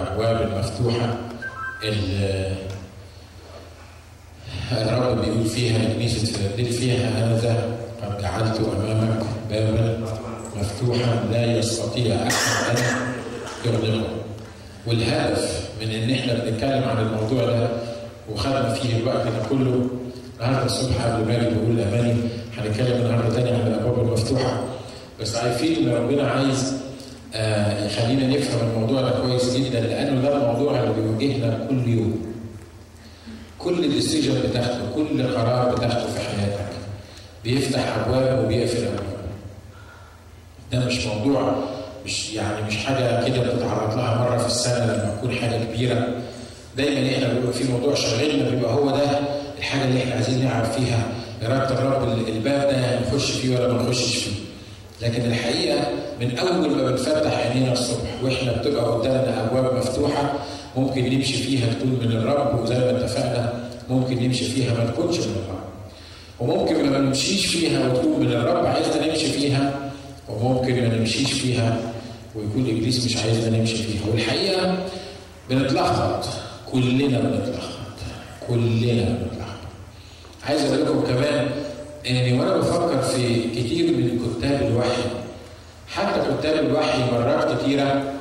الأبواب المفتوحة اللي الرب بيقول فيها لكنيسه فيلادلفيا هذا قد جعلت أمامك بابا مفتوحا لا يستطيع أحد أن يغلقه. والهدف من إن إحنا بنتكلم عن الموضوع ده وخدنا فيه الوقت ده كله النهارده الصبح قبل ما أجي بقول أماني هنتكلم النهارده تاني عن الأبواب المفتوحة. بس عارفين إن ربنا عايز آه يخلينا نفهم الموضوع ده كويس جدا لأنه ده الموضوع اللي بيواجهنا كل يوم. كل ديسيجن بتاخده، كل قرار بتاخده في حياتك بيفتح أبواب وبيقفل أبواب. ده مش موضوع مش يعني مش حاجة كده بتتعرض لها مرة في السنة لما تكون حاجة كبيرة. دايما إحنا بيبقى في موضوع شاغلنا بيبقى هو ده الحاجة اللي إحنا عايزين نعرف فيها اراده الرب الباب ده نخش فيه ولا ما نخشش فيه. لكن الحقيقة من أول ما بنفتح عينينا الصبح وإحنا بتبقى قدامنا أبواب مفتوحة ممكن نمشي فيها تكون من الرب وزي ما اتفقنا ممكن نمشي فيها ما تكونش من الرب. وممكن ما نمشيش فيها وتكون من الرب عايزنا نمشي فيها وممكن ما نمشيش فيها ويكون إبليس مش عايزنا نمشي فيها والحقيقة بنتلخبط كلنا بنتلخبط كلنا بنتلخبط. عايز أقول لكم كمان اني وأنا بفكر في كتير من كتاب الوحي حتى كتاب الوحي مرات كتيرة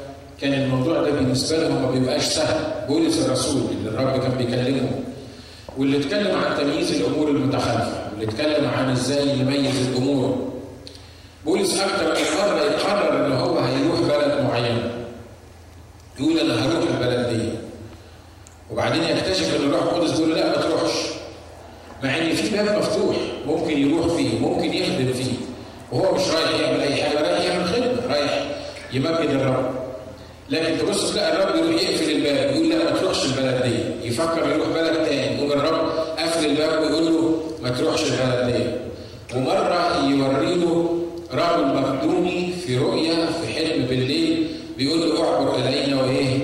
كان الموضوع ده بالنسبة لهم ما بيبقاش سهل. بولس الرسول اللي الرب كان بيكلمه واللي اتكلم عن تمييز الأمور المتخلفة واللي اتكلم عن إزاي يميز الأمور. بولس أكتر من مره يقرر إن هو هيروح بلد معينه يقول أنا هروح البلد دي. وبعدين يكتشف إن الروح القدس بيقول لا ما تروحش. مع إن في باب مفتوح ممكن يروح فيه ممكن يخدم فيه. وهو مش رايح يعمل أي حاجة رايح يعمل خدمة رايح يمجد الرب. لكن تبص تلاقي الرب يروح يقفل الباب يقول لا ما تروحش البلد دي. يفكر يروح بلد تاني يقوم الرب قفل الباب ويقول له ما تروحش البلد دي. ومرة يوري له رجل مقدوني في رؤيا في حلم بالليل بيقول له اعبر إلينا وإيه؟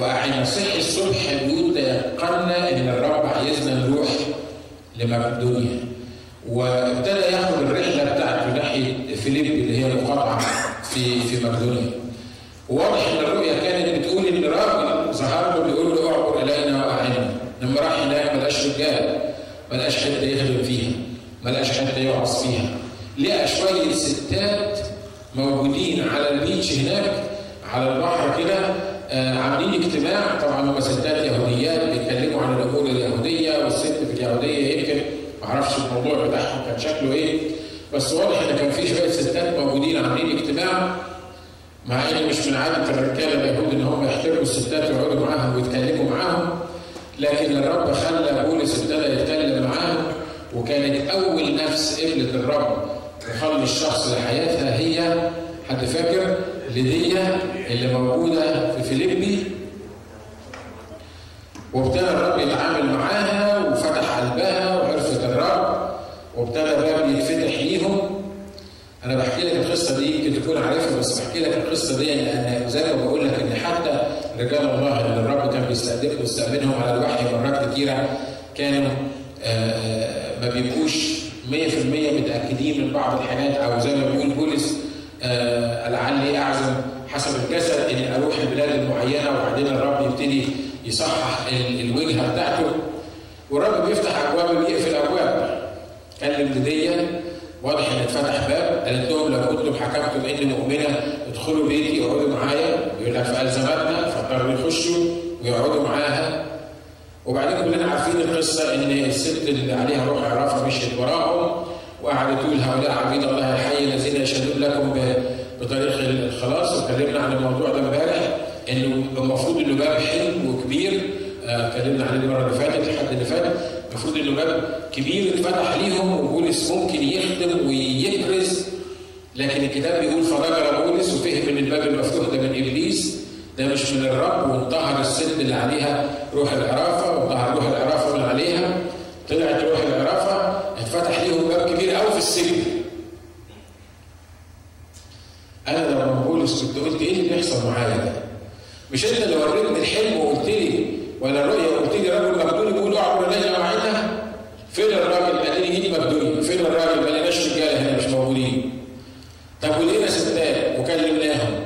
واعنا صحي الصبح بيقول تيقنا إن الرب عايزنا نروح لمقدونيا وابتدى ياخد الرحلة بتاعته ناحيه فيليب اللي هي مقاطعه في في مقدونيا وواضح إن الرؤية كانت بتقول إن راجل ظهر له بيقول له اعبر إلينا واعنا لما راح هناك ما لقاش رجال ما لقاش حد يخدم فيها ما لقاش حد يوعظ فيها. لقى شوية ستات موجودين على البيتش هناك على البحر كده عاملين اجتماع طبعا هم ستات يهوديات بيتكلموا عن الأمور اليهودية والست في اليهودية يمكن. ما أعرفش الموضوع بتاعهم كان شكله إيه. بس واضح إن كان في شوية ستات موجودين عاملين اجتماع مع إن مش من عادة الرجالة اليهود إن هم يحترموا الستات ويقعدوا معاهم ويتكلموا معاهم. لكن الرب خلى بولس ابتدى يتكلم معاهم وكانت أول نفس قبلت الرب وخلي الشخص لحياتها هي حد فاكر؟ ليديا اللي موجودة في فيليبي وابتدى الرب يتعامل معاها وفتح قلبها وعرفت الرب وابتدى الرب يتفتح ليهم. أنا بحكي لك القصة دي يمكن تكون عارفها بس بحكي لك القصة دي لأن زي ما بقول لك إن حتى رجال الله اللي الرب كان بيستهدفهم ويستقبلهم على الوحي مرات كتيرة كانوا ما بيبقوش 100% متأكدين من بعض الحاجات أو زي ما بيقول بولس آه لعلي أعزم حسب الجسد إني أروح البلاد المعينه وبعدين الرب يبتدي يصحح الوجهة بتاعته. والرب بيفتح أبواب بيقفل ابواب كلم لديا واضح إن اتفتح باب قالت لهم لو كنتم حكمتم إني مؤمنة ادخلوا بيتي اقعدوا معايا. يقول لك فالزمتنا فاضطروا يخشوا ويقعدوا معاها. وبعدين كلنا عارفين القصة إن الست اللي عليها روح عرافه مشيت وراهم. وقعدت تقول هؤلاء عبيد الله الحي الذين يشهدون لكم بطريق الخلاص. واتكلمنا عن الموضوع ده امبارح إنه المفروض إنه باب حلو وكبير. اتكلمنا عليه المرة اللي فاتت الحد اللي فات. المفروض إنه باب كبير اتفتح ليهم وبولس ممكن يخدم ويكرز لكن الكتاب بيقول فرجل بولس وفهم إن الباب المفتوح ده من إبليس. ده مش من الرب وانتهر الست اللي عليها روح العرافة وانتهر روح العرافة من عليها. طلعت روح بولس كنت قلت إيه اللي بيحصل معايا ده؟ مش أنت اللي وريتني الحلم وقلت لي ولا الرؤيه وقلت لي رجل مبدوني بيقول اقعد ولا نجي معانا؟ فين الراجل؟ قال لي هيدي مجنون، فين الراجل؟ ما لقيناش رجاله هنا مش موجودين. طب ولقينا ستات وكلمناهم.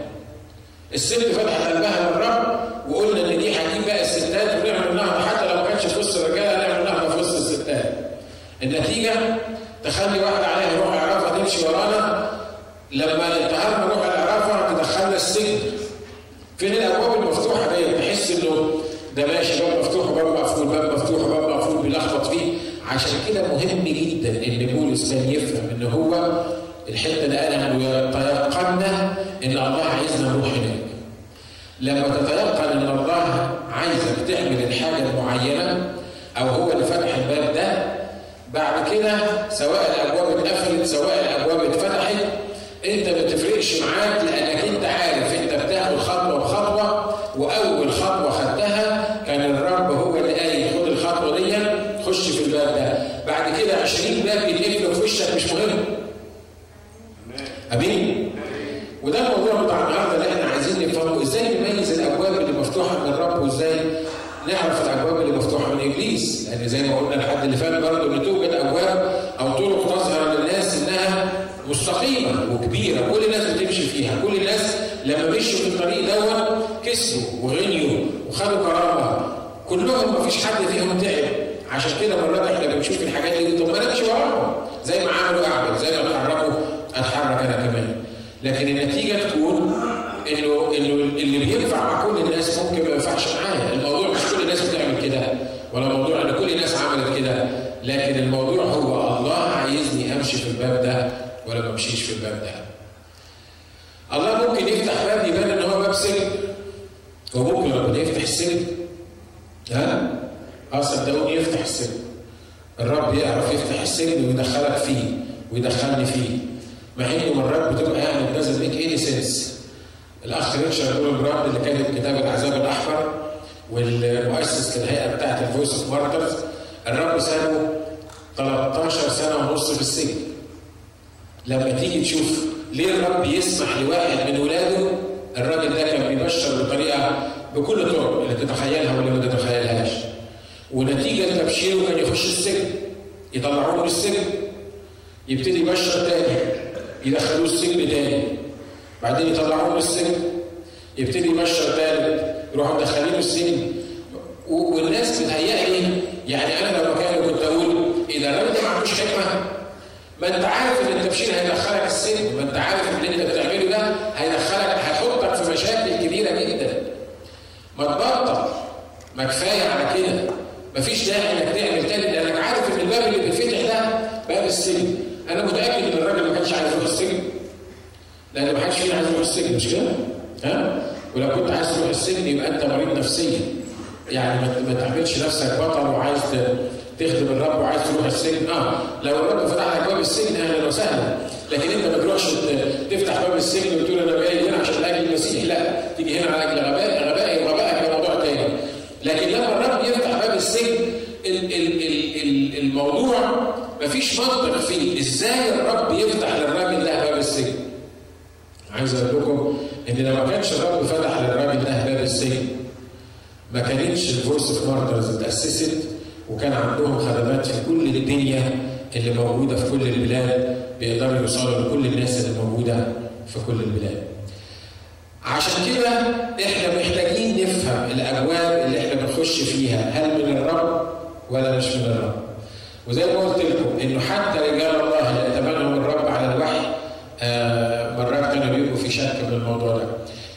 الست فتحت قلبها للرب وقلنا إن دي هتجيب بقى الستات ونعمل نهضه حتى لو ما كانش في وسط الرجالة نعمل نهضه في وسط الستات. النتيجة تخلي واحدة عليها روح يعرفها تمشي ورانا لما الانتهار فين الابواب المفتوحه دي تحس إنه ده ماشي باب مفتوح وباب مقفول باب مفتوح وباب مقفول بيلخبط فيه. عشان كده مهم جدا إن بولس كان يفهم إن هو الحتة اللي قالها تيقنا إن الله عايزنا نروح هناك. لما تتيقن إن الله عايزك تعمل الحاجة المعينة أو هو اللي فتح الباب ده بعد كده سواء الأبواب اتقفلت سواء الأبواب اتفتحت انت ما تفرقش معاك لأنك انت عارف انت بتاخد خطوة بخطوة وأول خطوة خدتها كان الرب هو اللي قال خد الخطوة دي خش في الباب ده. بعد كده 20 باب يتقفلوا في وشك مش مهم امين وده الموضوع بتاع النهارده اللي إحنا عايزين نفهمه إزاي نميز الابواب اللي مفتوحه من الرب وازاي نعرف الابواب اللي مفتوحه من ابليس لأن زي ما قلنا الحد اللي فات برضه ان توجد ابواب أو طرق تظهر للناس انها مستقيمه وكبيره كل الناس بتمشي فيها كل الناس لما مشوا في الطريق كسبوا وغنيوا وخدوا كرامة. كلهم ما فيش حد فيهم تعب. عشان كده مرات إحنا بنشوف الحاجات دي. طب ما أنا امشي وراهم زي ما عملوا اعمل زي ما اتحركوا اتحرك أنا كمان لكن النتيجه تكون انه انه اللي بينفع مع كل الناس ممكن ما ينفعش معايا، الموضوع مش كل الناس بتعمل كده ولا موضوع ان كل الناس عملت كده، لكن الموضوع هو الله عايزني امشي في الباب ده ولا ما امشيش في الباب ده. الله ممكن يفتح باب يبان ان هو باب سجن وممكن ربنا يفتح السجن ها؟ آه صدقوني يفتح السجن. الرب يعرف يفتح السجن ويدخلك فيه ويدخلني فيه. مع انه مرات بتبقى يعني doesn't make any sense. الاخ ريتشارد وورمبراند اللي كاتب كتاب العذاب الاحمر والمؤسس للهيئه بتاعت ال Voice of Martyrs الرب سابه 13 سنه ونص في السجن لما تيجي تشوف ليه الرب يسمح لواحد من ولاده الراجل ده كان بيبشر بطريقه بكل الطرق اللي تتخيلها واللي ما تتخيلهاش ونتيجه تبشيره كان يخش السجن يطلعوه من السجن يبتدي يبشر تاني يدخلوه السجن تاني بعدين يطلعوه من السجن. يبتدي يبشر ثالث يروحوا مدخلينه السجن. والناس بتهيألي يعني أنا لو مكانه كنت أقول إذا الراجل ده ما عندوش حكمة ما أنت عارف إن التبشير هيدخلك السجن ما أنت عارف إن اللي أنت بتعمله ده هيدخلك هيحطك في مشاكل كبيرة جدا. ما تبطل. ما كفاية على كده. مفيش داعي إنك تعمل تاني لأنك عارف إن الباب اللي بيتفتح ده باب السجن. أنا متأكد إن الراجل ما كانش عايز يروح السجن. لأن ما حدش فينا عايز يروح السجن مش كده؟ ها؟ ولو كنت عايز تروح السجن يبقى أنت مريض نفسيا. يعني ما تعملش نفسك بطل وعايز تخدم الرب وعايز تروح السجن آه لو الرب فتح لك باب السجن أهلا وسهلا لكن أنت ما تروحش تفتح باب السجن وتقول أنا جاي هنا عشان أجل المسيح لا تيجي هنا على أجل غباء غبائي وغبائك موضوع تاني لكن لما الرب يفتح باب السجن ال ال ال الموضوع مفيش منطق فيه إزاي الرب يفتح السجن عايز أقول لكم إن لو ما كانش الرب فتح للراجل ده باب السجن ما كانتش ال Voice of Martyrs اتأسست وكان عندهم خدمات في كل الدنيا اللي موجودة في كل البلاد بيقدروا يوصلوا لكل الناس اللي موجودة في كل البلاد. عشان كده إحنا محتاجين نفهم الأبواب اللي إحنا بنخش فيها هل من الرب ولا مش من الرب. وزي ما قلت لكم إنه حتى رجال الله اللي اتمنهم الرب على الوحي آه في شك من الموضوع ده.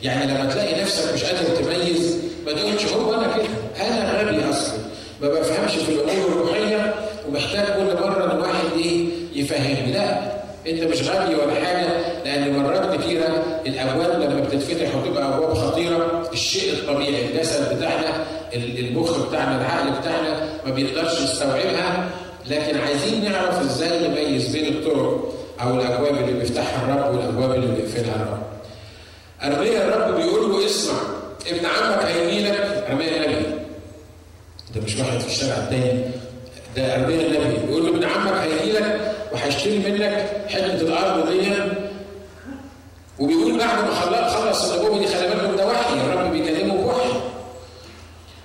يعني لما تلاقي نفسك مش قادر تميز ما تقولش هو أنا كده. أنا غبي أصلا. ما بفهمش في الأمور الروحية ومحتاج كل مرة ان واحد إيه يفهمني. لا أنت مش غبي ولا حاجة لأن مرات كتيرة الأبواب لما بتتفتح وتبقى أبواب خطيرة الشيء الطبيعي الجسد بتاعنا المخ بتاعنا العقل بتاعنا ما بيقدرش يستوعبها. لكن عايزين نعرف إزاي نميز بين الطرق. أو الأبواب اللي بيفتحها الرب والأبواب اللي بيقفلها الرب. ارميا الرب بيقول له اسمع ابن عمك هيجي لك ارميا النبي. ده مش واحد في الشارع التاني. ده ارميا النبي. بيقول له ابن عمك هيجي لك وهيشتري منك حتة الأرض دي. وبيقول بعد ما خلص النبوه دي خلي بالكم ده وحي. الرب بيكلمه بوحي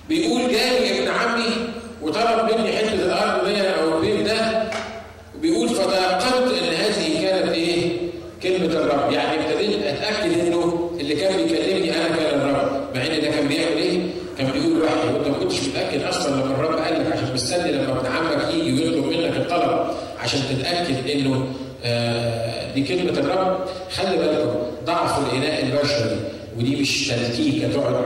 بيقول جالي ابن عمي وطلب مني حتة الأرض دي أو البيت ده وبيقول فتيقنت ان هذه كانت إيه؟ كلمه الرب يعني ابتديت اتاكد انه اللي كان بيكلمني أنا كان الرب مع ان ده كان بيعمل إيه؟ كان بيقول وحي وانت ما كنتش متاكد أصلا لما الرب قال لك عشان مستني لما ابن عمك يجي ويطلب منك الطلب عشان تتأكد إنه آه دي كلمة الرب. خلي بالكم ضعف الإناء البشري ودي مش تلكيكه تقعد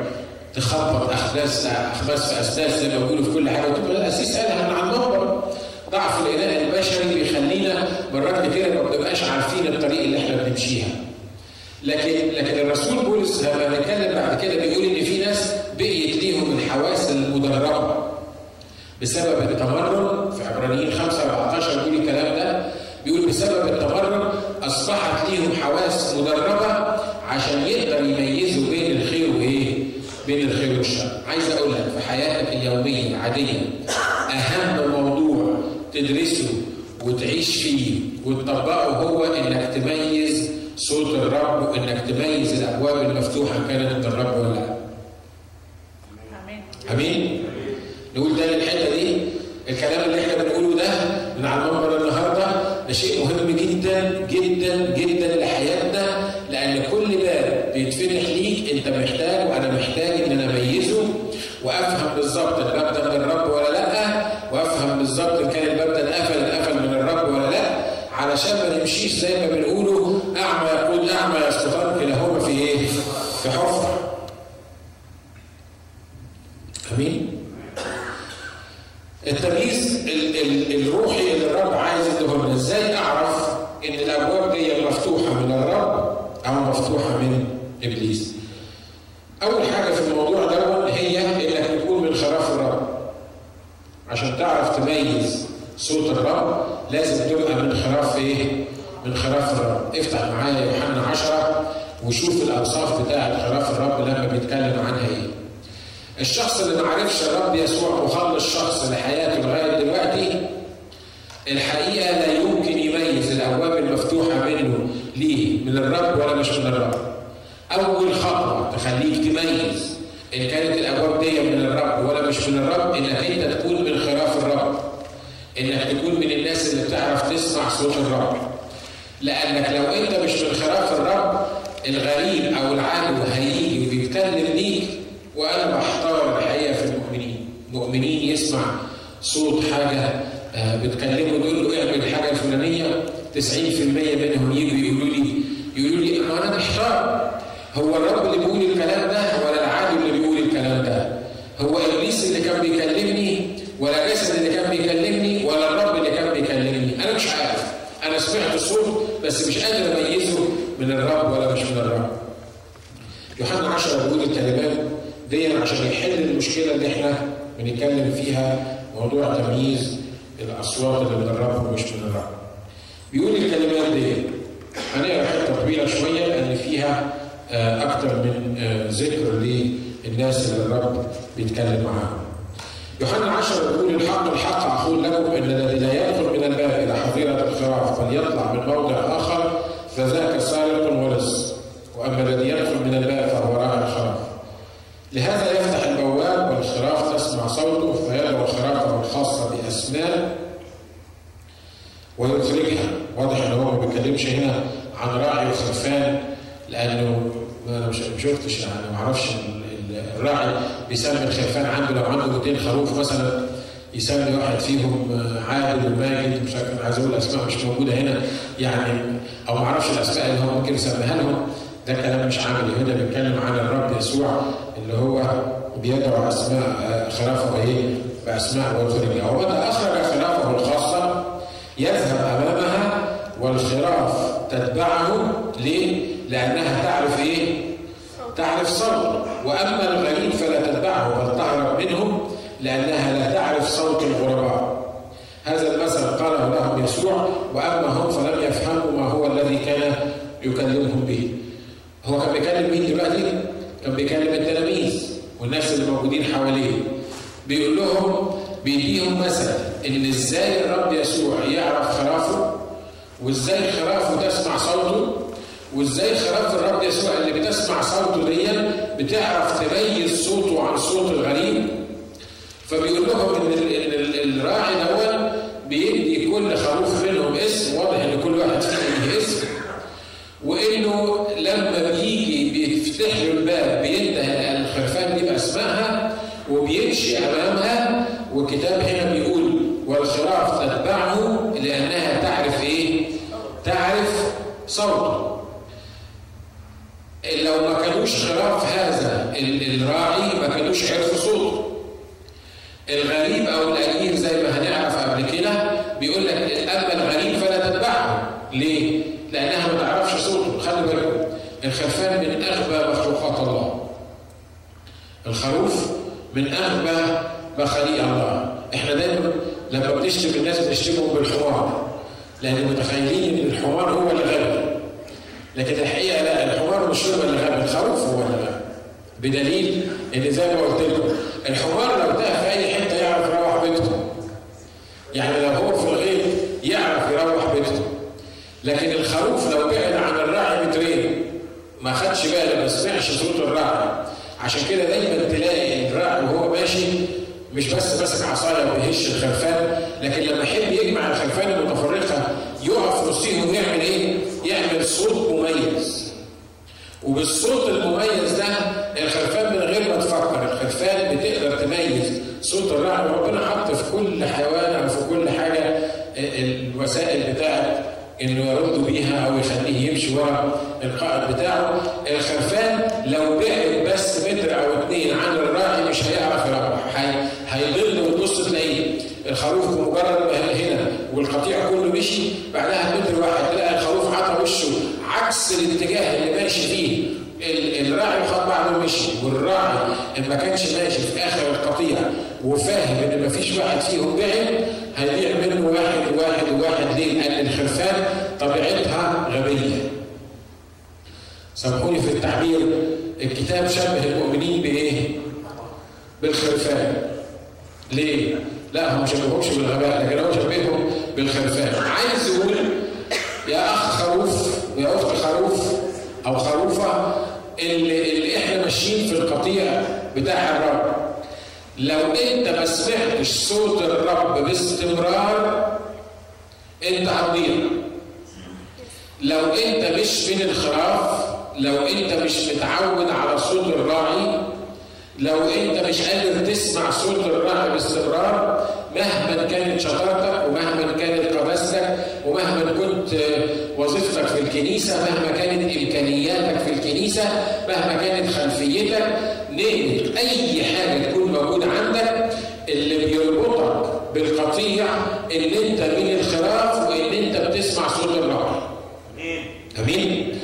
تخبط أحداث أحداث في اسداس زي ما بيقولوا في كل حاجة. وتبقى الاسيس قالها من على ضعف الإناء البشري بيخلينا مرات كتير ما بنبقاش عارفين الطريق اللي إحنا بنمشيها. لكن لكن الرسول بولس لما هنتكلم بعد كده بيقول إن في ناس بقيت ليهم الحواس المدربة. بسبب التمرد في عبرانيين 5 14 بيقول الكلام ده بيقول بسبب التمرد أصبحت ليهم حواس مدربة عشان يقدر يميزوا بين الخير وإيه؟ بين الخير والشر. عايز أقول لك في حياتك اليومية العادية أهم موضوع تدرسه وتعيش فيه وتطبقه هو إنك تميز صوت الرب وإنك تميز الأبواب المفتوحة كانت الرب ولا لا. آمين. آمين؟ نقول الحته دي الكلام اللي إحنا بنقوله ده من على المنبر النهارده ده شيء مهم جدا جدا جدا لحياتنا لأن كل باب بيتفتح ليك أنت محتاج وأنا محتاج إن أنا أميزه وأفهم بالظبط الباب ده من الرب ولا لأ وأفهم بالظبط ان كان الباب ده اتقفل اتقفل من الرب ولا لأ علشان ما نمشيش زي ما بنقوله أعمى يقول أعمى يستطر كلاهما في إيه؟ في حفره. امين؟ التمييز الروحي اللي الرب عايز يديهولنا إزاي اعرف ان الابواب دي مفتوحه من الرب أو مفتوحه من ابليس اول حاجة في الموضوع ده هي انك تكون من خراف الرب عشان تعرف تميز صوت الرب لازم تبقى من خراف إيه من خراف الرب افتح معايا يوحنا 10 وشوف الاوصاف بتاعه خراف الرب لما بيتكلم عنها إيه الشخص اللي ما عرفش الرب يسوع مخلص شخص لحياته لغايه دلوقتي الحقيقة لا يمكن يميز الابواب المفتوحه منه ليه من الرب ولا مش من الرب. اول خطوه تخليك تميز ان كانت الابواب دي من الرب ولا مش من الرب انك انت تكون من خراف الرب. انك تكون من الناس اللي بتعرف تسمع صوت الرب. لانك لو انت مش من خراف الرب الغريب أو العدو هيجي وبيتكلم ليك وأنا بحتار الحقيقة في المؤمنين مؤمنين يسمع صوت حاجة بتكلمه تقول له اعمل الحاجة الفلانيه 90% منهم يجوا يقولوا لي يقولوا لي ما أنا محتار هو الرب اللي بيقول الكلام ده ولا العدو اللي بيقول الكلام ده هو ابليس اللي كان بيكلمني ولا جسد اللي كان بيكلمني ولا الرب اللي كان بيكلمني أنا مش عارف أنا سمعت صوت بس مش قادر اميزه من الرب ولا مش من الرب يوحنا 10 بيقول الكلمات دي عشان يحل المشكلة اللي إحنا بنتكلم فيها موضوع تمييز الأصوات اللي من الرب ومش من الرب. بيقول الكلمات دي هنقرأ حتة طويلة شوية لأن فيها أكثر من ذكر للناس اللي الرب بيتكلم معاهم. يوحنا 10 بيقول الحق الحق أقول لكم إن الذي لا يدخل من الباب إلى حظيرة الخراف فليطلع من موضع آخر فذاك سارق ولص وأما الذي يدخل من الباب فهو راعي الخراف. لهذا صوته فيدعو خرافه الخاصة بأسماء ويخرجها واضح إن هو ما بيتكلمش هنا عن راعي وخرفان لأنه أنا مش شفتش يعني ما أعرفش الراعي بيسمي الخرفان عنده لو عنده 200 خروف مثلا يسمي واحد فيهم عادل وماجد مش عايز أقول اسماء مش موجودة هنا. يعني أو ما أعرفش الأسماء اللي هو ممكن يسميها لهم. ده كلام مش عملي. هنا بيتكلم عن الرب يسوع اللي هو بيدعو أسماء خرافه إيه بأسماء ويخرجها هو متى أخرج خرافه الخاصة يذهب أمامها والخراف تتبعه ليه؟ لأنها تعرف إيه؟ تعرف صوته وأما الغريب فلا تتبعه بل تهرب منهم لأنها لا تعرف صوت الغرباء هذا المثل قاله لهم يسوع وأما هم فلم يفهموا ما هو الذي كان يكلمهم به هو كان بيكلم مين دلوقتي؟ كان بيكلم التلاميذ والناس اللي موجودين حواليه. بيقول لهم بيديهم مثل إن إزاي الرب يسوع يعرف خرافه وإزاي خرافه تسمع صوته وإزاي خراف الرب يسوع اللي بتسمع صوته دي بتعرف تميز صوته عن صوت الغريب. فبيقول لهم إن الراعي دوت بيدي كل خروف منهم اسم واضح إن كل واحد فيهم ليه اسم وإنه لما بيجي بيفتح له الباب باسمائها وبيمشي امامها والكتاب هنا بيقول والخراف تتبعه لأنها تعرف إيه؟ تعرف صوته. لو ما كانوش خراف هذا الراعي ما كانوش عرفوا صوته الغريب أو الاجير زي ما هنعرف قبل كده بيقول لك أما الغريب فلا تتبعه ليه؟ لأنها ما تعرفش صوته خلي بالكم الخرفان من أغبى مخلوقات الله الخروف من اغبى مخاليق الله. إحنا دايما لما بنشتم الناس بنشتمهم بالحمار. لأن متخيلين إن الحمار هو اللي غبي لكن الحقيقة لا الحمار مش هو اللي غبي الخروف هو اللي غبي بدليل إن زي ما قلت لكم الحمار لو تاه في أي حتة يعرف يروح بيته. يعني لو هو في الغيط يعرف يروح بيته. لكن الخروف لو بعد عن الراعي مترين ما خدش باله ما سمعش صوت الراعي عشان كده دايما تلاقي الراعي وهو ماشي مش بس ماسك عصاية وبيهش الخرفان لكن لما يحب يجمع الخرفان المتفرقة يقف في ويعمل إيه؟ يعمل صوت مميز وبالصوت المميز ده الخرفان من غير ما تفكر الخرفان بتقدر تميز صوت الراعي وربنا حط في كل حيوان أو في كل حاجة الوسائل بتاعت إنه يرد بيها أو يخليه يمشي ورا القائد بتاعه. الخرفان لو بعد بس متر أو اثنين عن الراعي مش هيعرف يروح هيضل وتبص تلاقيه الخروف بمجرد ما هنا والقطيع كله مشي. بعدها متر واحد تلاقي الخروف عطى وشه عكس الاتجاه اللي ماشي فيه. الراعي خد بعضه ومشي والراعي ما كانش ماشي في آخر القطيع وفاهم إن ما فيش واحد فيهم بعد هيضيع منه واحد واحد واحد ليه؟ لأن الخرفان طبيعتها غبية. سامحوني في التعبير الكتاب شبه المؤمنين بإيه؟ بالخرفان. ليه؟ لا هو ما شبههمش بالغباء لكن هو شبههم بالخرفان. عايز يقول يا أخ خروف يا أخت خروف أو خروفة اللي, اللي إحنا ماشيين في القطيع بتاع الرب. لو أنت ما سمعتش صوت الرب باستمرار أنت هتضيع. لو أنت مش من الخراف لو أنت مش متعود على صوت الراعي لو أنت مش قادر تسمع صوت الراعي باستمرار مهما كانت شطارتك ومهما كانت قداستك ومهما كنت وظيفتك في الكنيسة مهما كانت إمكانياتك في الكنيسة مهما كانت خلفيتك نقلت أي حاجة تكون موجودة عندك اللي بيربطك بالقطيع إن أنت من الخراف وإن أنت بتسمع صوت الراعي. أمين؟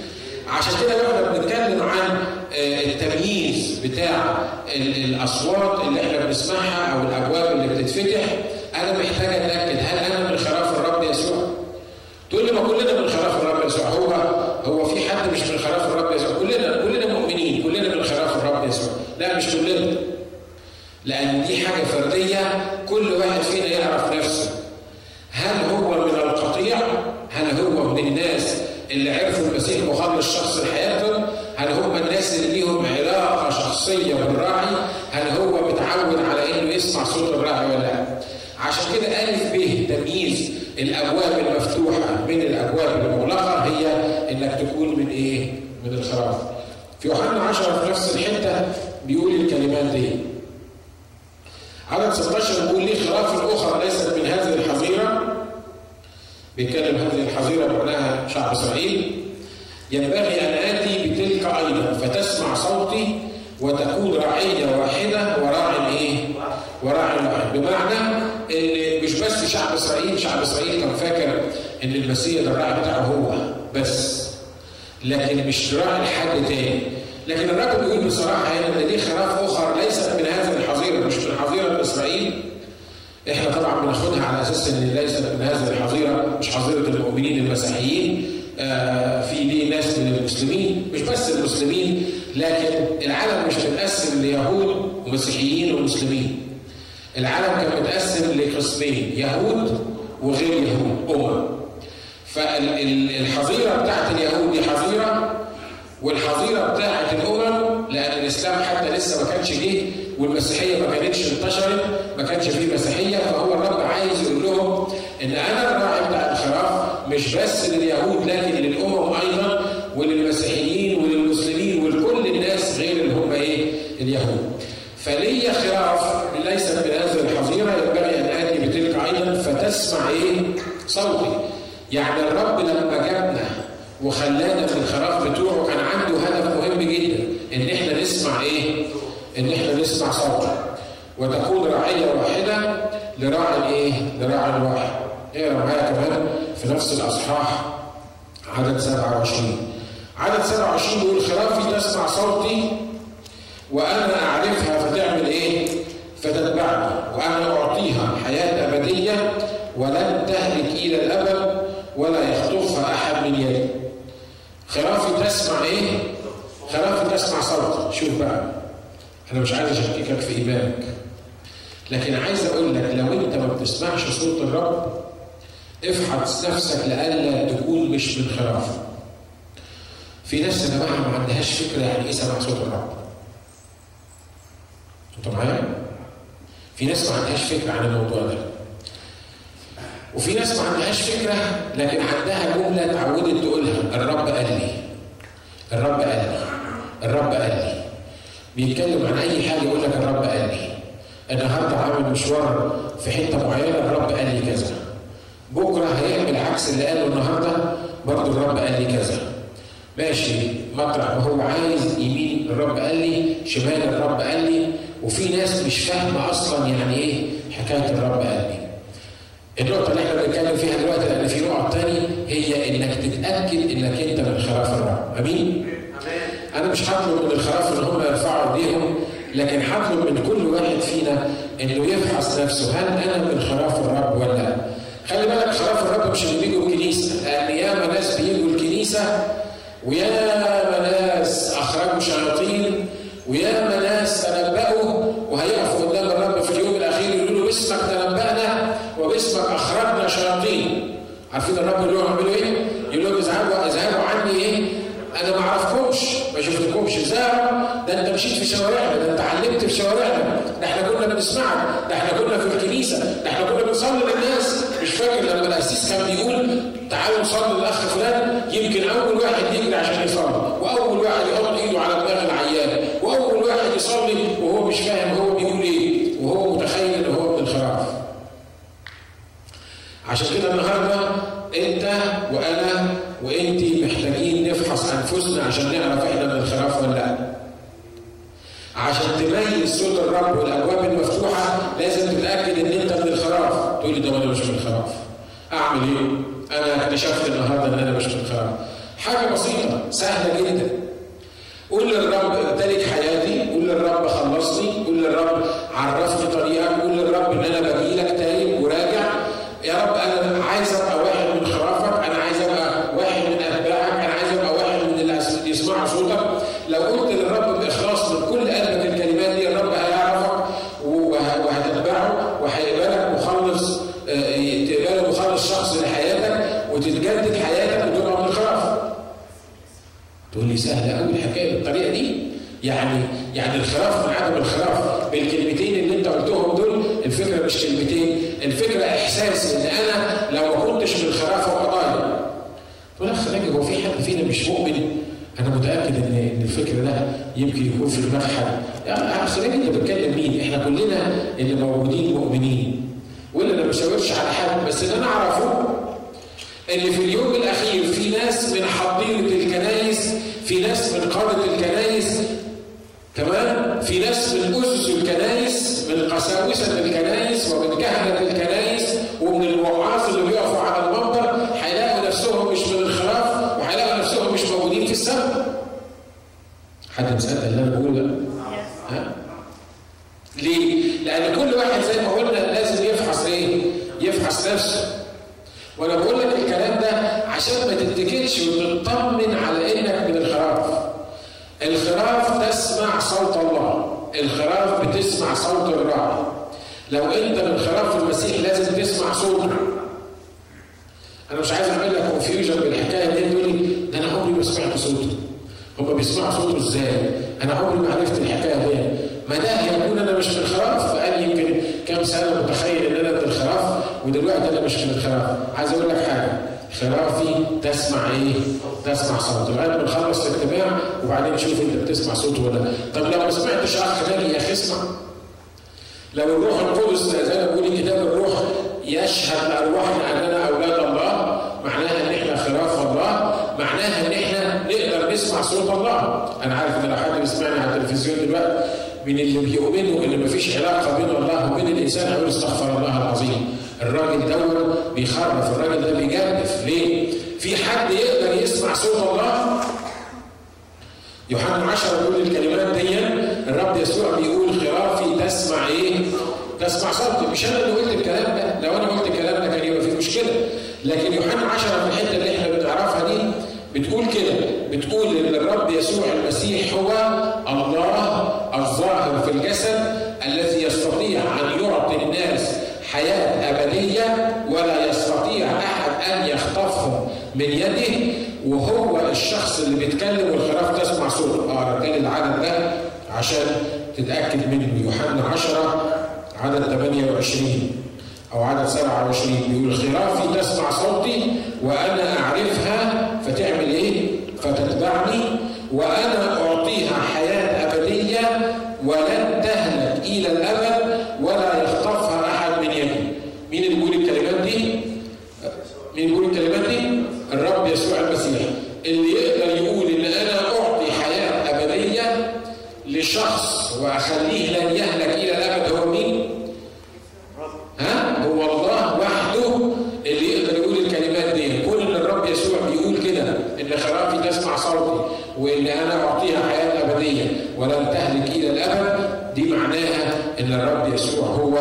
عشان كده وإحنا بنتكلم عن التمييز بتاع الأصوات اللي إحنا بنسمعها أو الأبواب اللي بتتفتح أنا محتاج أتأكد هل أنا من خراف الرب يسوع؟ تقول لي ما كلنا من خراف الرب يسوع هو هو في حد مش من خراف الرب يسوع كلنا كلنا مؤمنين كلنا من خراف الرب يسوع لا مش كلنا لأن دي حاجة فردية كل واحد فينا يعرف نفسه هل هو من القطيع؟ هل هو من الناس اللي عرفوا المسيح مخلص شخص لحياتهم؟ هل هم الناس اللي ليهم علاقة شخصية بالراعي؟ هل هو متعود على إنه يسمع صوت الراعي ولا لا؟ عشان كده ألف ب تمييز الأبواب المفتوحة من الأبواب المغلقة هي إنك تكون من إيه؟ من الخراف. في يوحنا 10 في نفس الحتة بيقول الكلمات دي. عدد 16 بيقول لي خراف أخرى ليست من هذه الحظيرة بيتكلم هذه الحظيرة معناها شعب إسرائيل ينبغي أن آتي بتلك أيضا فتسمع صوتي وتكون راعية واحدة وراع إيه؟ وراع واحد بمعنى إن مش بس شعب إسرائيل شعب إسرائيل كان فاكر إن المسيح ده الراعي بتاعه هو بس. لكن مش راعي لحد تاني. لكن الرب بيقول بصراحة هنا إن دي خراف أخرى ليست من هذه الحظيرة مش من حظيرة إسرائيل. إحنا طبعا بناخدها على أساس إن ليست من هذه الحظيرة مش حظيرة المؤمنين المسيحيين. آه في دي ناس من المسلمين مش بس المسلمين لكن العالم مش متقسم ليهود ومسيحيين ومسلمين. العالم كان متقسم لقسمين يهود وغير يهود أمم. فالحظيره بتاعت اليهود دي حظيرة والحظيرة بتاعت الأمم لأن الإسلام حتى لسه ما كانش جه والمسيحية ما كانتش انتشرت ما كانش فيه مسيحية فهو الرب عايز يقول لهم إن أنا الراعي بتاع الخراف مش بس لليهود لكن للأمم أيضا وللمسيحيين وللمسلمين ولكل الناس غير اللي هم إيه؟ اليهود. فلي خراف ليست من هذه الحظيرة ينبغي أن آتي بتلك أيضا فتسمع إيه؟ صوتي. يعني الرب لما جابنا وخلانا في الخراف بتوعه كان عنده هدف مهم جدا إن إحنا نسمع إيه؟ إن إحنا نسمع صوته وتكون رعيه واحدة لراع إيه؟ لراع واحد. اقرا معايا كمان في نفس الأصحاح عدد 27 عدد 27 بيقول خرافي تسمع صوتي وأنا اعرفها فتعمل إيه؟ فتتبعني وأنا اعطيها حياه ابديه ولن تهلك إلى الابد ولا يخطفها احد من يدي. خرافي تسمع إيه؟ خرافي تسمع صوتي، شوف بقى أنا مش عايز أشككك في إيمانك لكن عايز أقول لك لو أنت ما بتسمعش صوت الرب افحص نفسك لئلا تكون مش من خرافه. في ناس يا جماعة ما عندهاش فكرة يعني إيه سمع صوت الرب. أنتوا معايا؟ في ناس ما عندهاش فكرة عن الموضوع ده. وفي ناس ما عندهاش فكرة لكن عندها جملة اتعودت تقولها الرب قال لي. الرب قال لي. الرب قال لي. بيتكلم عن أي حاجة يقول لك الرب قال لي. النهارده عامل مشوار في حتة معينة الرب قال لي كذا. بكرة هيعمل عكس اللي قاله النهارده برضه الرب قال لي كذا. ماشي مطرح ما هو عايز يمين الرب قال لي شمال الرب قال لي وفي ناس مش فاهمة أصلا يعني إيه حكاية الرب قال لي. النقطة اللي إحنا بنتكلم فيها دلوقتي لأن في نقط تاني هي إنك تتأكد إنك أنت من خراف الرب، أمين؟ أنا مش هطلب من الخراف إن هم يرفعوا إيديهم لكن هطلب من كل واحد فينا إنه يفحص نفسه هل أنا من خراف الرب ولا لا؟ خلي بالك خراف الرب مش اللي بيجوا الكنيسة، لأن ياما ناس بيجوا الكنيسة وياما ناس أخرجوا شياطين وياما ناس تنبأوا وهيقفوا قدام الرب في اليوم الأخير يقولوا له باسمك تنبأنا وباسمك أخرجنا شياطين. عارفين الرب يقول لهم اعملوا إيه؟ يقول لهم اذهبوا اذهبوا عني إيه؟ أنا ما أعرفكمش ما شفتكمش. إزاي ده أنت مشيت في شوارعنا ده أنت علمت في شوارعنا. ده إحنا كنا بنسمعك ده إحنا كنا في الكنيسة ده إحنا كنا بنصلي للناس. مش فاكر لما القسيس كان بيقول تعالوا نصلي للأخ فلان. يمكن أول واحد يجري عشان يصلي وأول واحد يحط إيده على دماغ العيان وأول واحد يصلي وهو مش فاهم هو بيقول إيه وهو متخيل إن هو من الخراف عشان كده النهارده أنت وأنا وانت محتاجين نفحص أنفسنا عشان نعرف إحنا من ولا لأ. عشان تميز صوت الرب والأبواب المفتوحة لازم تتأكد إن أنت من الخراف، تقول لي ده أنا مش من الخراف. أعمل إيه؟ أنا اكتشفت النهارده إن أنا مش من الخراف. حاجة بسيطة سهلة جدا. قول للرب أمتلك حياتي، قول للرب خلصني، قول للرب عرفني طريقك، قول للرب إن أنا باجي لك تايب وراجع يا رب أنا عايز ابقى واحد من خرافك أنا عايز ابقى واحد من اتباعك أنا عايز ابقى واحد من اللي يسمعوا صوتك لو قلت للرب باخلاص من كل قلبك الكلمات دي الرب هيعرفك وهتتبعه وهيقبلك مخلص تقبله مخلص شخص لحياتك وتتجدد حياتك وتبقى من الخراف تقول لي سهله قوي الحكاية بالطريقة دي يعني يعني الخراف من عدم الخراف بالكلمتين اللي انت قلتهم دول الفكرة مش كلمتين الفكرة احساس إن أنا لو ما كنتش من الخراف ابقى ضايع تقول اخ راجل هو في حد فينا مش مؤمن؟ أنا متأكد ان إن الفكر ده يمكن يكون في دماغ حد يا اخ راجل أنت بتكلم مين؟ إحنا كلنا اللي موجودين مؤمنين. ولا أنا ما بشاورش على حد بس اللي أنا أعرفه إن في اليوم الأخير في ناس من حضيرة الكنايس في ناس من قادة الكنايس تمام؟ في ناس من أسس الكنايس من قساوسة الكنايس ومن كهنه الكنايس ومن الوعاظ اللي بيقفوا على المنبر هيلاقوا نفسهم مش من الخراف وهيلاقوا نفسهم مش موجودين في السماء حد مصدق اللي أنا بقوله ده؟ ها؟ ليه؟ لأن كل واحد زي ما قلنا لازم يفحص إيه؟ يفحص نفسه. وأنا بقول لك الكلام ده عشان ما تتكلش وتطمن على إنك من الخراف. الخراف تسمع صوت الله الخراف بتسمع صوت الراعي لو أنت من خراف المسيح لازم تسمع صوته أنا مش عايز أعمل لك كونفيوجن بالحكاية دي تقول لي ده أنا عمري ما سمعت صوته هم بيسمعوا صوته إزاي؟ أنا عمري ما عرفت الحكاية دي. ما ده يكون أنا مش من الخراف فقال يمكن كام سنة متخيل إن أنا من الخراف ودلوقتي أنا مش من الخراف عايز أقول لك حاجة خرافي تسمع إيه؟ تسمع صوته. لغاية ما نخلص الاجتماع وبعدين شوف أنت بتسمع صوته ولا لأ. طب لو ما سمعتش أخ ناجي يا أخي اسمع. لو الروح القدس زي ما بيقول الكتاب الروح يشهد لارواحنا أننا أولاد الله معناها إن إحنا خراف الله معناها نسمع صوت الله. أنا عارف إن لو حد بيسمعني على التلفزيون دلوقتي. من اللي بيؤمنوا ان مفيش علاقة بين الله وبين الإنسان؟ هيقول استغفر الله العظيم. الراجل دوت بيخرف الراجل ده بيجدف. ليه؟ في حد يقدر يسمع صوت الله؟ يوحنا 10 بيقول الكلمات دي الرب يسوع بيقول خرافي تسمع إيه؟ تسمع صوتي. مش أنا اللي قلت الكلام ده. لو أنا قلت الكلام ده كان يبقى في مشكلة. لكن يوحنا 10 في الحتة اللي إحنا بنعرفها دي بتقول كده بتقول إن الرب يسوع المسيح هو الله الظاهر في الجسد الذي يستطيع أن يعطي الناس حياة أبدية ولا يستطيع أحد أن يخطفهم من يده وهو الشخص اللي بيتكلم والخراف تسمع صوته آه رجال العدد ده عشان تتأكد منه يوحنا 10 عدد 28 أو عدد 27 بيقول خرافي تسمع صوتي وأنا أعرفها فتعمل إيه؟ فتتبعني وأنا اعطيها حياه ابديه ولن تهلك إلى الابد ولا يخطفها احد من يدي. مين اللي بيقول الكلمات دي؟ مين بيقول الكلمات دي؟ الرب يسوع المسيح اللي يقدر يقول ان أنا اعطي حياه ابديه لشخص واخليه لن يهلك إلى الابد هو مين؟ ها؟ هو الله وحده اللي يقدر يقول الكلمات دي، كون ان الرب يسوع بيقول كده ان خرافي تسمع صوتي وان أنا اعطيها حياه ابديه ولن تهلك إلى الابد دي معناها ان الرب يسوع هو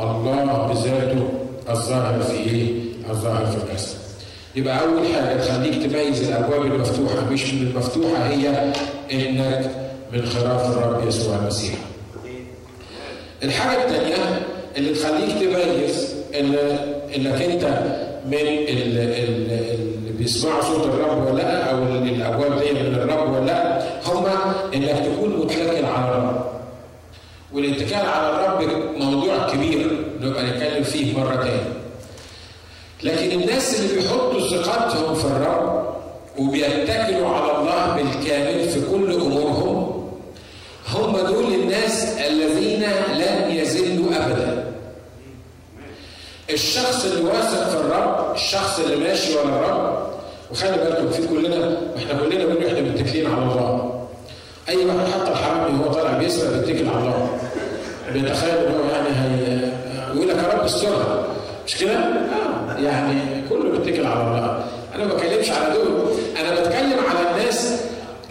الله بذاته الظاهر في إيه؟ الظاهر في الجسد. يبقى أول حاجة تخليك تميز الأبواب المفتوحة مش من المفتوحة هي إنك من خراف الرب يسوع المسيح. الحاجة الثانية اللي تخليك تميز ان إنك أنت من ال- ال- اللي بيسمعوا صوت الرب ولا لأ أو ال- الأبواب دي من الرب ولا لأ هم إنك تكون متكل على الرب. والاتكال على الرب موضوع كبير نبقى نتكلم فيه مرة تاني. لكن الناس اللي بيحطوا ثقتهم في الرب وبيتكلوا على الله بالكامل في كل أمورهم هم دول الناس الذين لن يزلوا ابدا. الشخص اللي واثق في الرب الشخص اللي ماشي ورا الرب وخلي بالكم في كلنا إحنا كلنا بنقول إحنا متكلين على الله. أي واحد حتى الحرامي وهو طالع بيسرق بيتكل على الله. بيتخيل إن هو يعني هي يقول لك يا رب استرها. مش كده؟ آه، يعني كله بيتكل على الله أنا ما بتكلمش على دول أنا بتكلم على الناس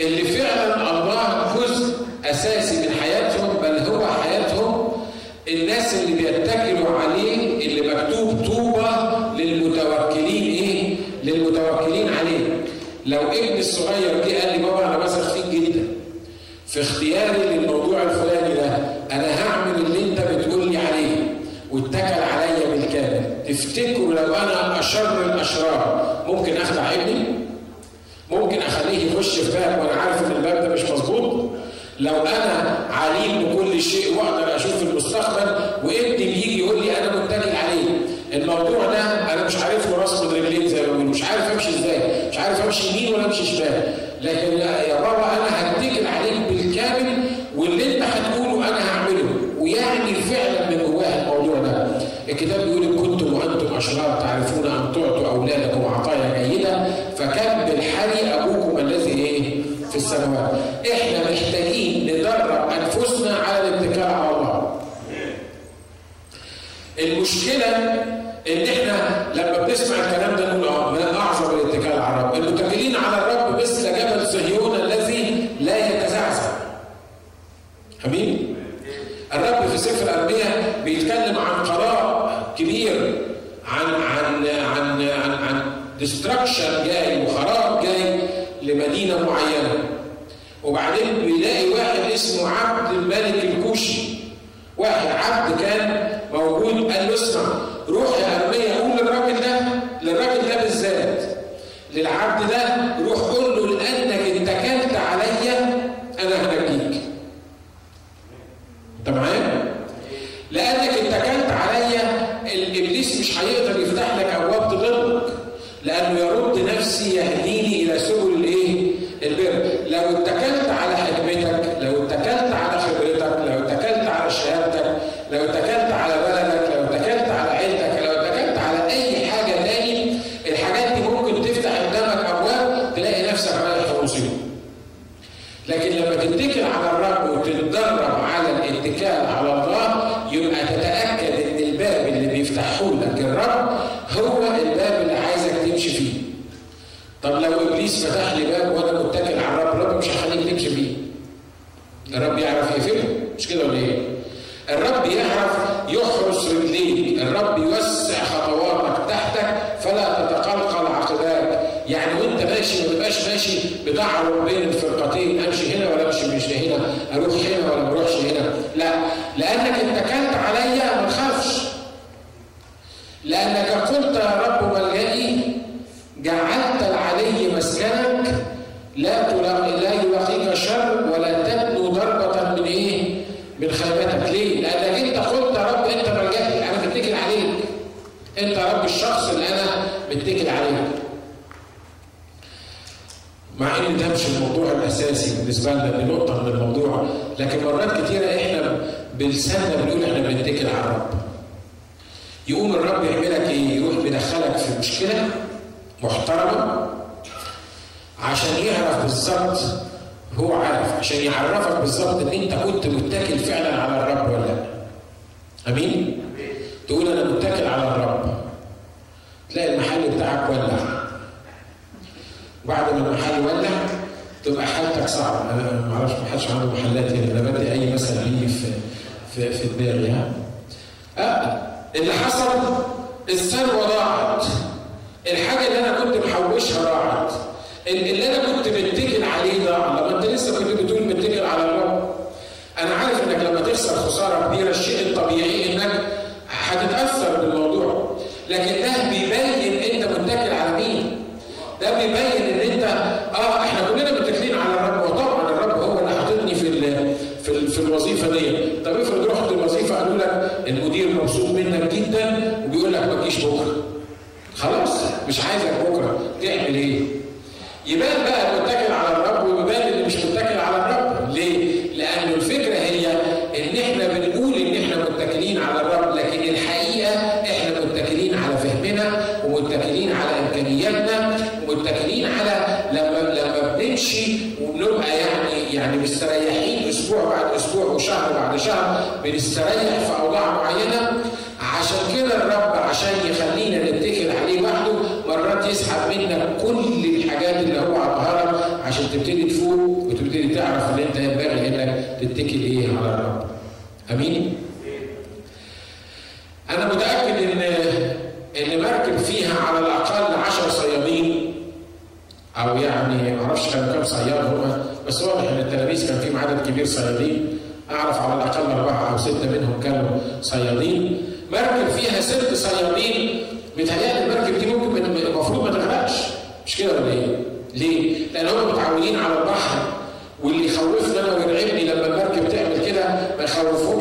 اللي فعلا الله جزء اساسي من حياتهم بل هو حياتهم الناس اللي بيتكلوا عليه اللي مكتوب طوبى للمتوكلين إيه؟ للمتوكلين عليه. لو ابني الصغير جه قال لي بابا أنا بثق فيك جدا في اختياري للموضوع الفلاني ده أنا هعمل اللي انت بتقول لي عليه واتكل عليا بالكامل تفتكروا لو أنا اشر الاشرار ممكن اخدع ابني؟ ممكن اخليه يخش في باب وأنا عارف ان الباب ده مش مظبوط لو أنا عليم بكل شيء واقدر أشوف المستقبل وابني بيجي يقول لي أنا متكل عليه الموضوع ده أنا مش عارف له راس من رجلين زي ما بيقولوا مش عارف امشي إزاي مش عارف امشي يمين ولا امشي شمال لكن يا بابا أنا هتكل عليك بالكامل واللي انت هتقوله أنا هعمله ويعني فعلا من جواه الموضوع ده الكتاب بيقول ان كنتم وأنتم اشرار تعرفون ان تعطوا اولادكم عطايا جيده فكم بالحري ابوكم الذي إيه في السماوات إحنا محتاجين ندرب انفسنا على الاتكال على الله المشكلة ان إحنا لما بنسمع الكلام ده نقول آه ما اعظم الاتكال على الرب المتكلين على الرب مثل جبل صهيون الذي لا يتزعزع امين الرب في سفر الانبياء بيتكلم عن قضاء كبير عن عن عن عن عن destruction جاي وخراب جاي لمدينه معينه وبعدين بيلاقي واحد اسمه عبد الملك الكوشي واحد عبد كان موجود قال له اسمع روح يا ارميا قول للراجل ده للراجل ده بالذات للعبد ده روح قول له لانك اتكلت عليا أنا هنجيك انت معايا؟ لانك اتكلت عليا الابليس مش هيقدر يفتح لك أبواب وبعد ما المحل ولع تبقى حالتك صعبة. أنا ما أعرفش ما حدش عنده محلات هنا. أنا بدي أي مثل ليه في في, في دماغي يعني أه اللي حصل الثروه ضاعت الحاجة اللي أنا كنت محوشها ضاعت. اللي أنا كنت متكل عليه ضاع. لما أنت لسه كنت بتقول متكل على الله أنا عارف إنك لما تخسر خسارة كبيرة الشيء الطبيعي بنتكل إيه على الرب أمين؟ أنا متأكد إن اللي مركب فيها على الأقل 10 صيادين أو يعني ما أعرفش كانوا كام صياد هما بس واضح إن التلاميذ كان فيهم عدد كبير صيادين أعرف على الأقل أربعة أو ستة منهم كانوا صيادين. مركب فيها ست صيادين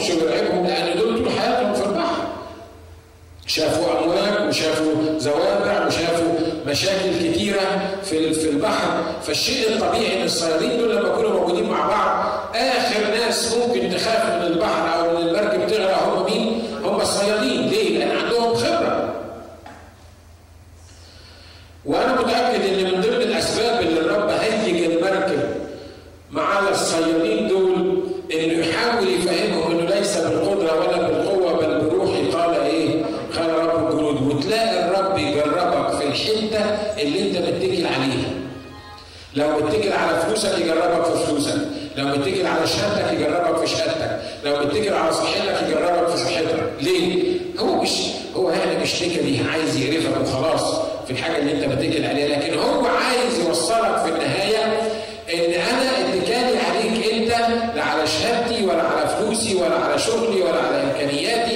مش مرعبهم لأن دول طول حياتهم في البحر شافوا أمواج وشافوا زوابع وشافوا مشاكل كتيره في في البحر. فالشيء الطبيعي إن الصيادين دول لما يكونوا موجودين مع بعض آخر ناس ممكن تخاف من البحر أو من المركب لو متكل على شهادتك يجربك في شهادتك. لو متكل على صحتك يجربك في صحتك. ليه؟ هو مش هو هنا بيشتكي ليه عايز يقرفك وخلاص في الحاجة اللي انت متكل عليها. لكن هو عايز يوصلك في النهاية إن أنا اتكالي عليك أنت لا على شهادتي ولا على فلوسي ولا على شغلي ولا على إمكانياتي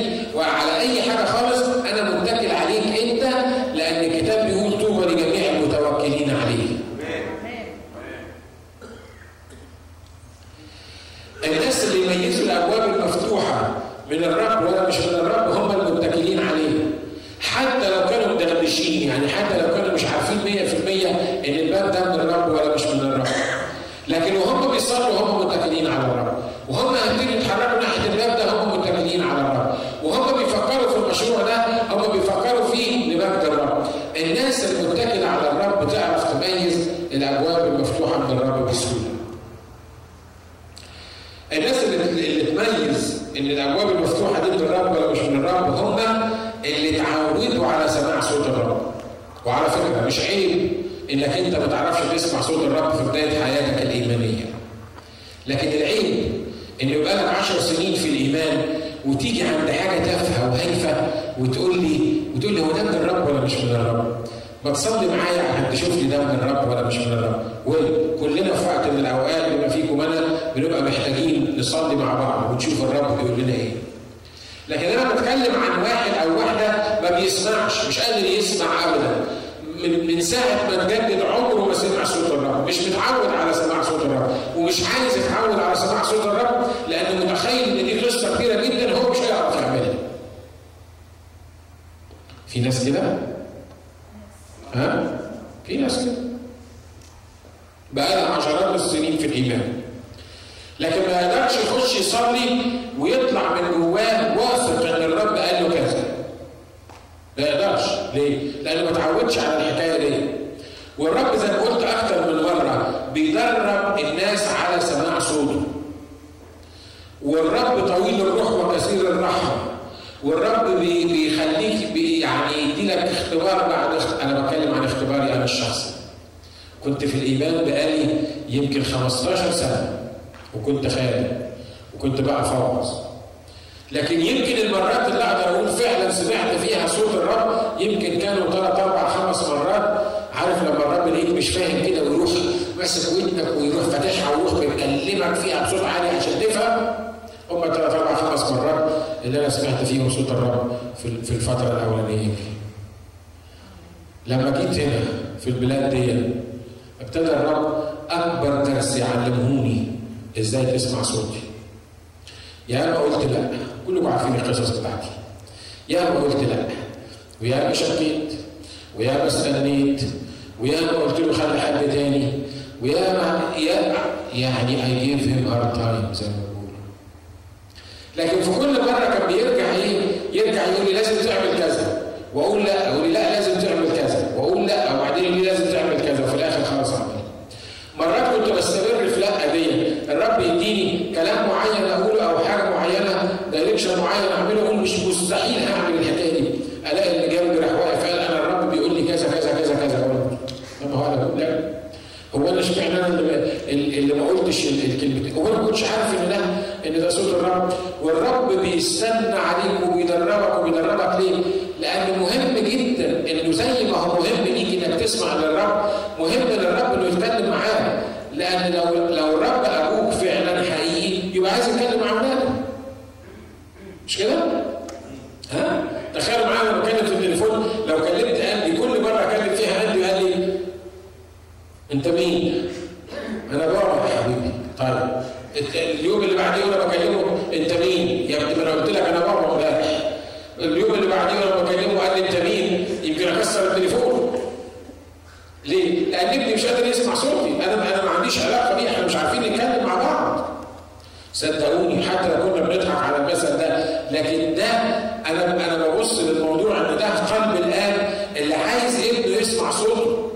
مش عيب إنك أنت ما تعرفش تسمع صوت الرب في بداية حياتك الإيمانية. لكن العيب إن يبقى لك 10 سنين في الإيمان وتيجي عند حاجة تافهة وهايفة وتقول لي وتقول لي هو ده من الرب ولا مش من الرب؟ ما تصلي معايا عشان تشوف لي ده من الرب ولا مش من الرب وكلنا في وقت من الأوقات بما فيكم أنا بنبقى محتاجين نصلي مع بعض ونشوف الرب بيقول لنا إيه لكن أنا بتكلم عن واحد أو واحدة ما بيسمعش مش قادر يسمع ابدا من من ساعة ما اتجدد عمره ما سمع صوت الرب. مش متعود على سماع صوت الرب. ومش عايز يتعود على سماع صوت الرب لأنه متخيل إن دي قصة كبيرة جدا هو مش هيعرف يعملها. في ناس كده؟ ها؟ في ناس كده. بقى لها عشرات السنين في الإيمان. لكن ما يقدرش يخش يصلي ويطلع من جواه واثق إن الرب قال له كذا. ما يقدرش. ليه؟ لأنه ما اتعودش على الحكاية دي. والرب زي ما قلت أكتر من مرة بيدرب الناس على سماع صوته. والرب طويل الروح وكثير الرحمة. والرب بيخليك بي يعني يدي لك اختبار بعد. أنا بتكلم عن اختباري أنا الشخصي. كنت في الإيمان بقالي يمكن 15 سنة وكنت خادم وكنت بقى فوض لكن يمكن المرات اللي أقدر أقول فعلا سمعت فيها صوت الرب يمكن كانوا ثلاث أربع خمس مرات. عارف لما الرب لقيت مش فاهم كده ويروح ماسك ودنك ويروح فاتحها ويروح بيكلمك فيها بصوت عالي عشان تفهم؟ هم ثلاث أربع خمس مرات اللي أنا سمعت فيهم صوت الرب في الفترة الأولانية. لما جيت هنا في البلاد دي ابتدى الرب أكبر درس يعلمهوني إزاي تسمع صوتي. يا اما قلت لأ. كلكم عارفين القصص بتاعتي. يا اما قلت لا ويا اما شكيت ويا اما استنيت ويا اما قلت له خلي حد تاني ويا اما يا يعني I give him hard time زي ما بيقولوا. لكن في كل مرة كان بيرجع إيه؟ يرجع يقول لي لازم تعمل كذا وأقول لا أقول لا لازم تعمل كذا وأقول لا وبعدين يقول لي لازم تعمل كذا وفي الآخر خلاص اعمل مرات كنت بستمر في لا دي الرب يديني كلام معين اقوله أو حاجة معينه دايركشن معين اعمله أقول مش مستحيل هعمل الحكاية دي الاقي اللي جنبي راح واقف قال أنا الرب بيقول لي كذا كذا كذا كذا أقول طب هو أنا بقول لا أنا اشمعنى أنا اللي, ما قلتش الكلمتين هو أنا ما كنتش عارف إن ده إن ده صوت الرب. والرب بيستنى عليك وبيدربك وبيدربك ليه؟ لأن مهم جدا انه زي ما هو مهم ليك إنك تسمع للرب. مهم للرب إنه يتكلم معاك لأن لو لو الرب أبوك فعلا حقيقي يبقى عايز يتكلم مع اولاده مش كده؟ ها؟ تخيلوا معايا لما بتكلم في التليفون لو كلمت اندي كل مره اكلم فيها اندي قال لي انت مين؟ أنا بابا يا حبيبي طيب اليوم اللي بعديه وأنا بكلمه انت مين؟ يا ابني ما أنا قلت لك أنا بابا امبارح اليوم اللي بعديه وأنا بكلمه قال لي انت مين؟ يمكن اكسر التليفون ليه؟ لأن ابني مش قادر يسمع صوتي أنا عنديش علاقة بيه إحنا مش عارفين نتكلم مع بعض. صدقوني حتى لو كنا بنضحك على المثل ده لكن ده أنا أنا ببص للموضوع إن ده قلب الآب اللي عايز ابنه يسمع صوته.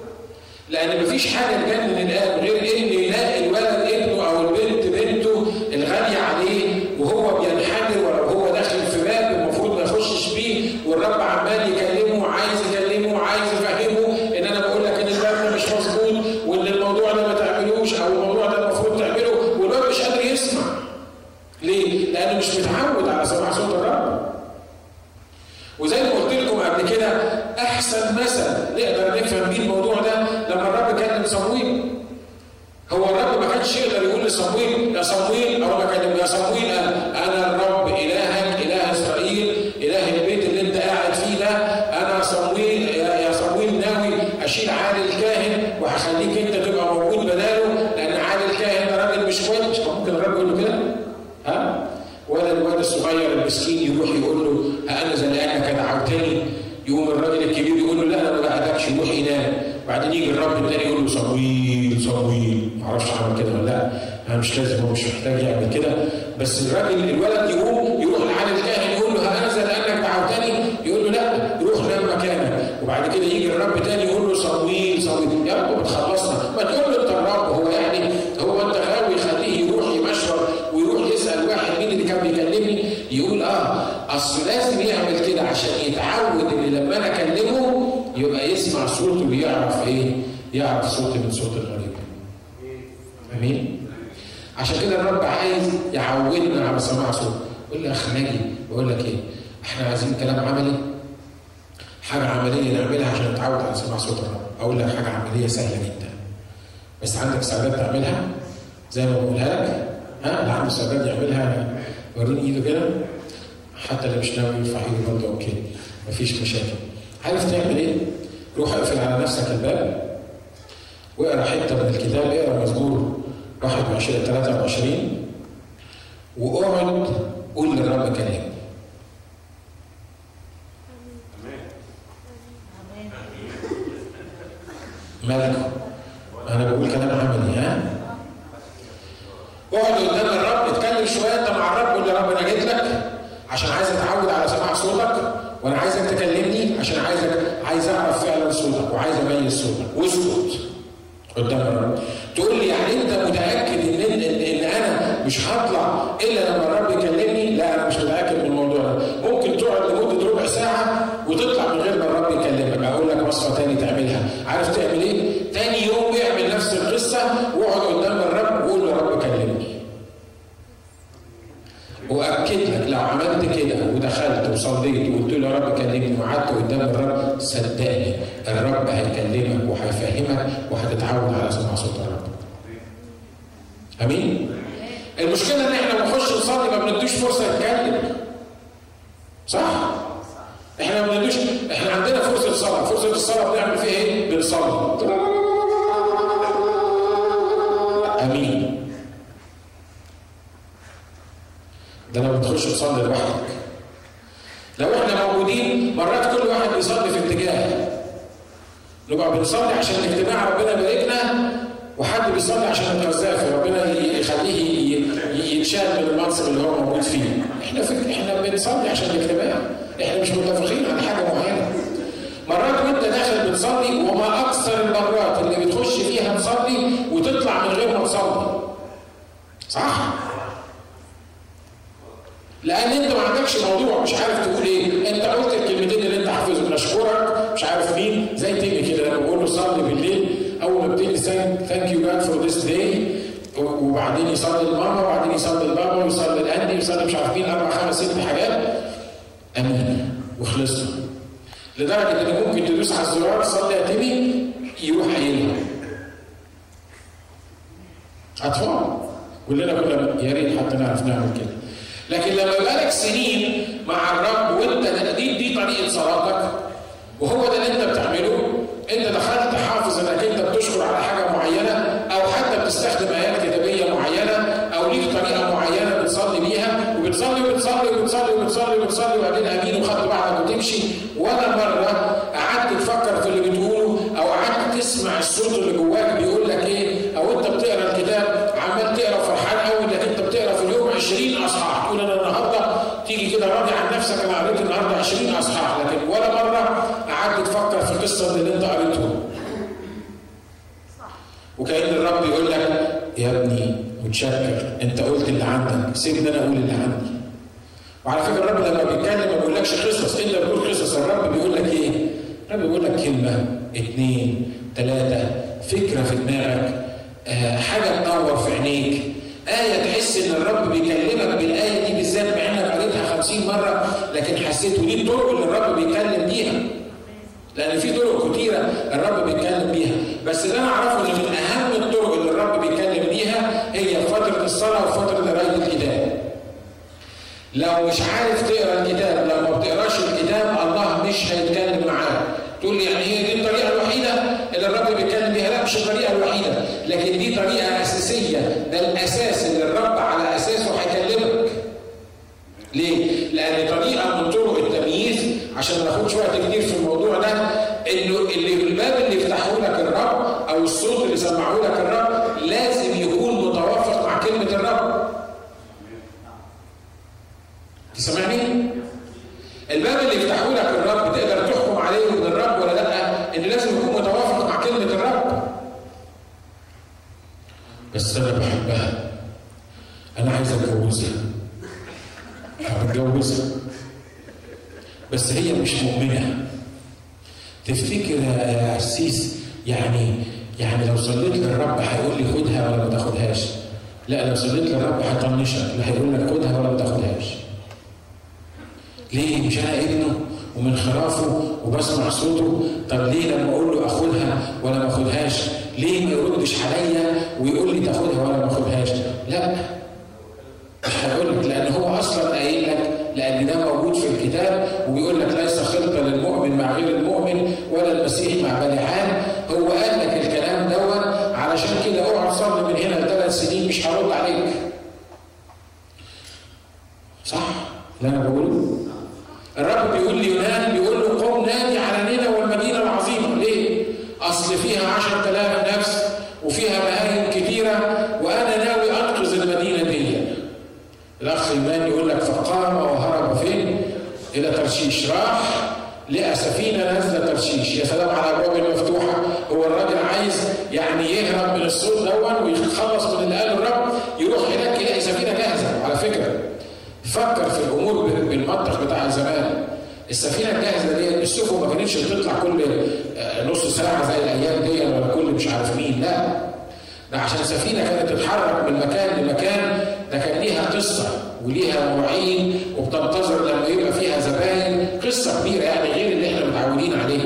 لأن مفيش حاجة تجنن الآب غير ان يلاقي الولد ابنه أو البنت بنته الغاليه عليه وهو بينحدر ولو هو داخل في باب المفروض ما يخشش بيه والرب عمال يكلمه عايز يكلمه عايز يفهمه ان أنا بقول لك ان الباب ده مش مظبوط وان الموضوع ده ما تعملوش أو الموضوع ده المفروض تعمله والواد مش قادر يسمع ليه؟ لأنه مش متعود على سماع صوت الرب وزي ما قلت لكم قبل كده احسن مثل نقدر نفهم بيه الموضوع ده لما الرب كلم صمويل هو الرب ما كانش يقدر يقول لصمويل يا صمويل أو ما كلم يا صمويل أنا الرب الهك اله اسرائيل اله البيت اللي انت قاعد فيه ده أنا صمويل يا صمويل ناوي اشيل عالي الكاهن وهخليك انت تبقى موجود بداله لأن عالي الكاهن ده راجل مش كويس ممكن الرب يقول له كده ها ولا الواد الصغير المسكين يروح يقول له أنا زي لانك دعوتني يقوم الراجل الكبير يقول له لا أنا ما بعدكش يروح ينام بعدين يجي الرب التاني يقول له صمويل صمويل ما أعرفش عمل كده ولا لا أنا مش لازم هو مش محتاج يعمل كده بس الراجل الولد يقوم يروح لعالي الكاهن يقول له أنا زي لانك دعوتني يقول له لا روح نام مكانك وبعد كده يجي الرب تاني يقول له صمويل صمويل يا رب بتخلصنا ما تقول له انت الرب هو يعني هو انت غاوي خليه يروح يمشور ويروح يسال واحد مين اللي كان بيكلمني يقول آه اصل لازم يعمل كده عشان يتعود ان لما أنا اكلمه يبقى يسمع صوته ويعرف إيه؟ يعرف صوتي من صوت الغريب. امين؟ عشان كده الرب عايز يعودنا على سماع صوته. قول لي يا اخ ناجي بقول لك إيه إحنا عايزين كلام عملي حاجة عمليه نعملها عشان نتعود على سماع صوت الرب أقول لك حاجة عمليه سهله جدا بس عندك استعداد تعملها؟ زي ما بقولها لك. ها؟ اللي عنده استعداد يعملها. وريني إيده كده. حتى اللي مش ناوي يرفع إيده برضه أوكي. مفيش مشاكل. عارف تعمل إيه؟ روح اقفل على نفسك الباب. واقرأ حتة من الكتاب اقرأ مزمور 21 23 واقعد قول للرب كلام كده لما بقول له صلي بالليل. أول ما بتيجي thank you God for this day وبعدين يصلي لماما وبعدين يصلي لبابا ويصلي ل Andy ويصلي مش عارف مين أربع خمس ست حاجات. آمين. وخلصنا. لدرجة إن ممكن تدوس على الزرار صلي يا تيمي يروح قايلها أطفال؟ كلنا كنا يا ريت حتى نعرف نعمل كده. لكن لما يبقى لك سنين مع الرب وانت دي دي طريقة صلاتك وهو ده اللي انت بتعمله انت دخلت حافظ انك انت بتشكر على حاجة معينة أو حتى بتستخدم ايات كتابيه معينة أو ليك طريقة معينة بتصلي بيها وبتصلي وبتصلي وبتصلي وبتصلي وبتصلي وبعدين امين وخدت بعضك وتمشي. ولا مره قعدت تفكر في اللي بتقوله أو قعدت تسمع الصوت اللي جواك بيقول لك إيه أو انت بتقرا الكتاب عمال تقرا فرحان قوي انك انت بتقرا في اليوم 20 اصحاح تقول أنا النهارده تيجي كده راضي عن نفسك أنا قريت النهارده 20 اصحاح لكن ولا مره قعدت تفكر في القصة اللي انت قريته وكأن الرب يقول لك يا ابني متشكر انت قلت اللي عندك سيبني أنا أقول اللي عندي وعلى فكرة الرب لما بيتكلم ما بيقولكش قصص انت بتقول قصص الرب بيقول لك إيه؟ الرب بيقول لك كلمة اثنين ثلاثة فكرة في دماغك آه حاجة تنور في عينيك آية تحس إن الرب بيكلمك بالآية دي بالذات مع إنك قريتها 50 مرة لكن حسيت ودي الطرق اللي الرب بيتكلم بيها. لأن في طرق كتيرة الرب بيتكلم بيها، بس اللي أنا أعرفه إن من أهم الطرق اللي الرب بيتكلم بيها هي فترة الصلاة وفترة قراية الكتاب. لو مش عارف تقرأ الكتاب لو ما بتقراش الكتاب الله مش هيتكلم معاك. تقول لي يعني هي دي الطريقة الوحيدة اللي الرب بيتكلم بيها؟ لا مش الطريقة الوحيدة، لكن دي طريقة أساسية، ده الأساس اللي الرب على أساسه هيكلمك. ليه؟ لأن طريقة من طرق التمييز عشان ما ناخدش وقت كتير في الموضوع ده إنه اللي الباب اللي يفتحه لك الرب أو الصوت اللي سمعه لك الرب لازم يكون متوافق مع كلمة الرب. تسمعني؟ الباب اللي يفتحه لك الرب تقدر تحكم عليه من الرب ولا لا؟ إن لازم يكون متوافق مع كلمة الرب. بس أنا بحبها. أنا عايز أتجوزها. هتجوزها. بس هي مش مؤمنة. تفتكر يا قسيس يعني يعني لو صليت للرب هيقول لي هيطنشك لا هيقول لك خدها ولا ما تاخدهاش. ليه؟ مش أنا ابنه ومن خرافه وبسمع صوته طب ليه لما أقول له أخدها ولا ما أخدهاش؟ ليه ما يردش عليا ويقول لي تاخدها ولا ما أخدهاش؟ لا مش هقول لك لأن هو أصلا قايل لك لأن ده موجود في الكتاب وبيقول لك ليس خلطه للمؤمن مع غير المؤمن ولا المسيح مع بلعان هو قال لك الكلام دوت علشان كده اوعى تصلي من هنا لثلاث سنين مش هرد عليك صح اللي أنا بقوله الرب بيقول ليونان بيقول له قم نادي على نينا والمدينه العظيمه ليه؟ اصل فيها 10000 نفس وفيها مهاجم كثيره وأنا ناوي انقذ المدينة دي. الاخ ايمان يقول لك فقام وهرب فين؟ إلى ترشيش راح لقى سفينه نازله ترشيش يا سلام على الابواب المفتوحه هو الراجل عايز يعني يهرب من الصوت دون ويخلص من اللي قاله الرب يروح هناك يلاقي سفينه جاهزه على فكره فكر في الأمور بالمنطق بتاع زمان السفينة الجاهزة دي السفن ما كانتش بتطلع كل نص ساعة زي الأيام دي ولا كل مش عارف مين. لا. ده عشان سفينة كانت تتحرك من مكان لمكان ده كان ليها قصة وليها مواعيد وبتنتظر لما يبقى فيها زباين. قصة كبيرة يعني غير اللي إحنا متعودين عليه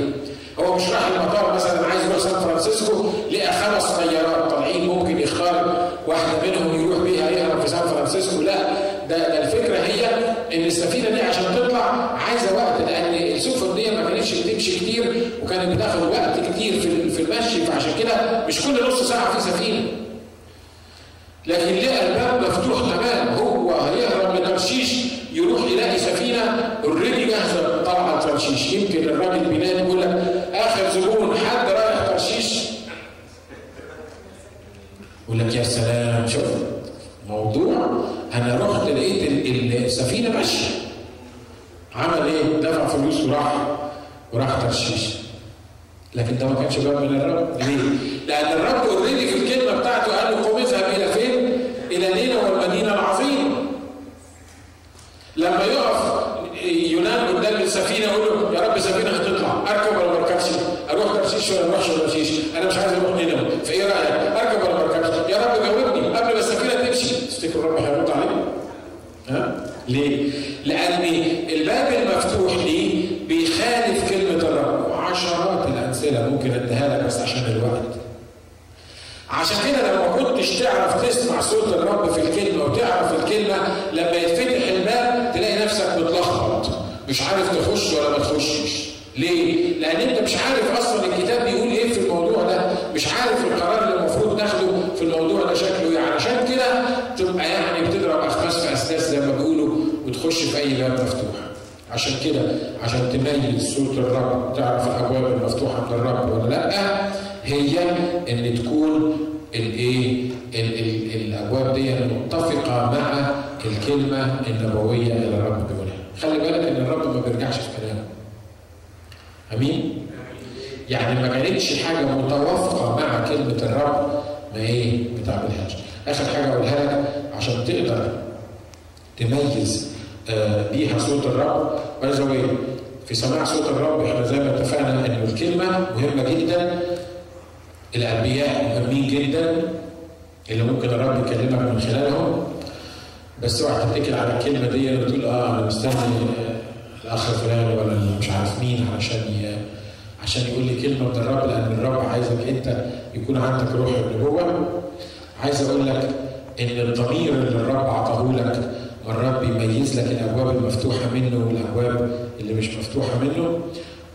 هو مش راح المطار مثلا عايز يروح سان فرانسيسكو لقى خمس طيارات طالعين ممكن يختار واحدة منهم يروح بيها يهرب في سان فرانسيسكو. لا. ده, ده الفكرة هي إن السفينة دي عشان تطلع عايزة وقت لأن السفن دي ما كانتش بتمشي كتير وكانت بتاخد وقت كتير في في المشي فعشان كده مش كل نص ساعة في سفينة. لكن لقى الباب مفتوح تمام هو هيهرب من ترشيش يروح يلاقي سفينة اوريدي جاهزة طالعة ترشيش. يمكن الراجل بينادي يقول لك آخر زبون حد رايح ترشيش؟ يقول لك يا سلام شوف موضوع أنا رحت لقيت السفينة ماشية عمل إيه؟ دفع فلوس وراح وراح ترشيش لكن ده ما كانش باب من الرب ليه؟ لأن الرب اوريدي في الكلمة بتاعته قال له قم اذهب إلى فين؟ إلى نينا والمدينه العظيمه لما يقف يونان قدام السفينة يقول له يا رب سفينه هتطلع أركب ولا ما أركبش؟ أروح ترشيش ولا ما أروحش ترشيش؟ أنا مش عايز أروح نينوى فإيه رأيك؟ أركب ولا ما أركبش؟ يا رب جاوبني قبل ما السفينة تمشي تفتكر الرب؟ ليه؟ لأن الباب المفتوح ليه بيخالف كلمة الرب وعشرات الأمثلة ممكن أديها لك بس عشان الوقت. عشان كده لما كنتش تعرف تسمع صوت الرب في الكلمة وتعرف الكلمة لما يتفتح الباب تلاقي نفسك متلخبط مش عارف تخش ولا ما تخشش. ليه؟ لأن أنت مش عارف أصلا الكتاب بيقول إيه في الموضوع ده، مش عارف القرار اللي المفروض تاخده في الموضوع ده شكله إيه، علشان كده تبقى يعني بتضرب أسداس زي ما بيقولوا وتخش في أي باب مفتوح. عشان كده عشان تميز صوت الرب تعرف الأبواب المفتوحة من الرب ولا لأ هي إن تكون الإيه؟ الأبواب دي متفقة مع الكلمة النبوية اللي الرب بيقولها. خلي بالك إن الرب ما بيرجعش في كلامه. آمين يعني ما كانتش حاجة متوافقة مع كلمة الرب ما إيه ما تعملهاش آخر حاجة أقولها لك عشان تقدر تميز آه بيها صوت الرب باي في سماع صوت الرب إحنا زي ما اتفقنا إن الكلمة مهمة جدا الأنبياء مهمين جدا اللي ممكن الرب يكلمك من خلالهم بس اوعى تتكل على الكلمة دي وتقول آه أنا مستني الأخ فلان ولا مش عارف مين علشان. عشان يقول لي كلمة من الرب لأن الرب عايزك أنت يكون عندك روح النبوة عايز أقول لك إن الضمير اللي الرب اعطاه لك مرات بيميز لك الأبواب المفتوحة منه والأبواب اللي مش مفتوحة منه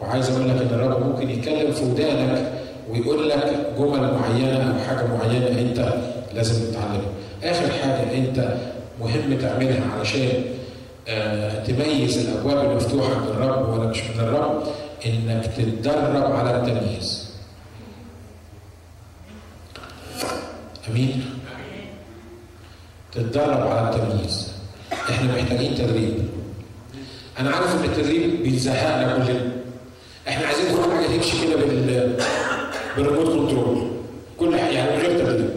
وعايز أقول لك إن الرب ممكن يتكلم في ودانك ويقول لك جمل معينة أو حاجة معينة أنت لازم تتعلمها. آخر حاجة أنت مهم تعملها علشان آه تميز الأبواب المفتوحة من الرب ولا مش من الرب إنك تتدرب على التمييز. أمين؟ تتدرب على التمييز. إحنا محتاجين تدريب. أنا عارف ان التدريب بيزهقنا كلنا. إحنا عايزين كل حاجة تمشي كده بال بال remote control. كل حاجة يعني من غير تدريب.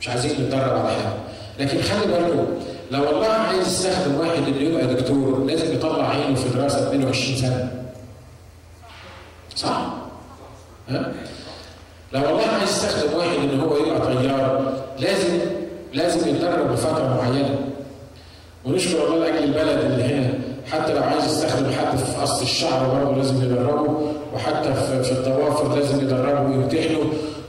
مش عايزين نتدرب على حاجة. لكن خلي بالكم لو الله عايز يستخدم واحد انه يبقى دكتور لازم يطلع عينه في دراسة 22 سنة. صح؟ ها؟ لو الله عايز يستخدم واحد ان هو يبقى طيار لازم لازم يتدرب لفتره معينة. ونشكر الله لأجل البلد اللي هنا. حتى لو عايز يستخدم حد في قص الشعر برضه لازم يدربه. وحتى في الضوافر لازم يدربه ويمتحنه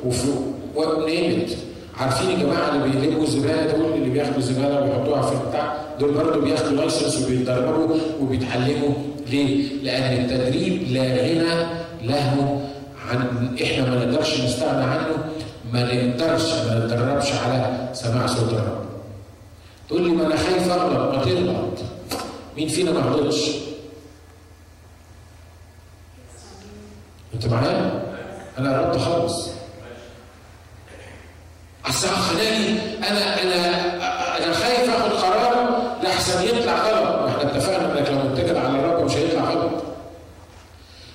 وفي ونيمت عارفين يا جماعة اللي بيلموا الزباله دول اللي بياخدوا الزباله ويحطوها في البتاع دول برضه بياخدوا لايسنس وبيتدربوا وبيتعلموا. ليه؟ لأن التدريب لا غنى له عن إحنا ما نقدرش نستغنى عنه. ما نقدرش ما نتدربش على سماع صوت الرب. تقول لي ما أنا خايف اغلط ما تغلط. مين فينا ما غلطش؟ أنت معايا؟ أنا قربت خالص. أصل خلاني أنا أنا أنا خايف آخد قرار لحسن يطلع غلط، ما إحنا اتفقنا إنك لو متكل على الرب مش هيطلع غلط.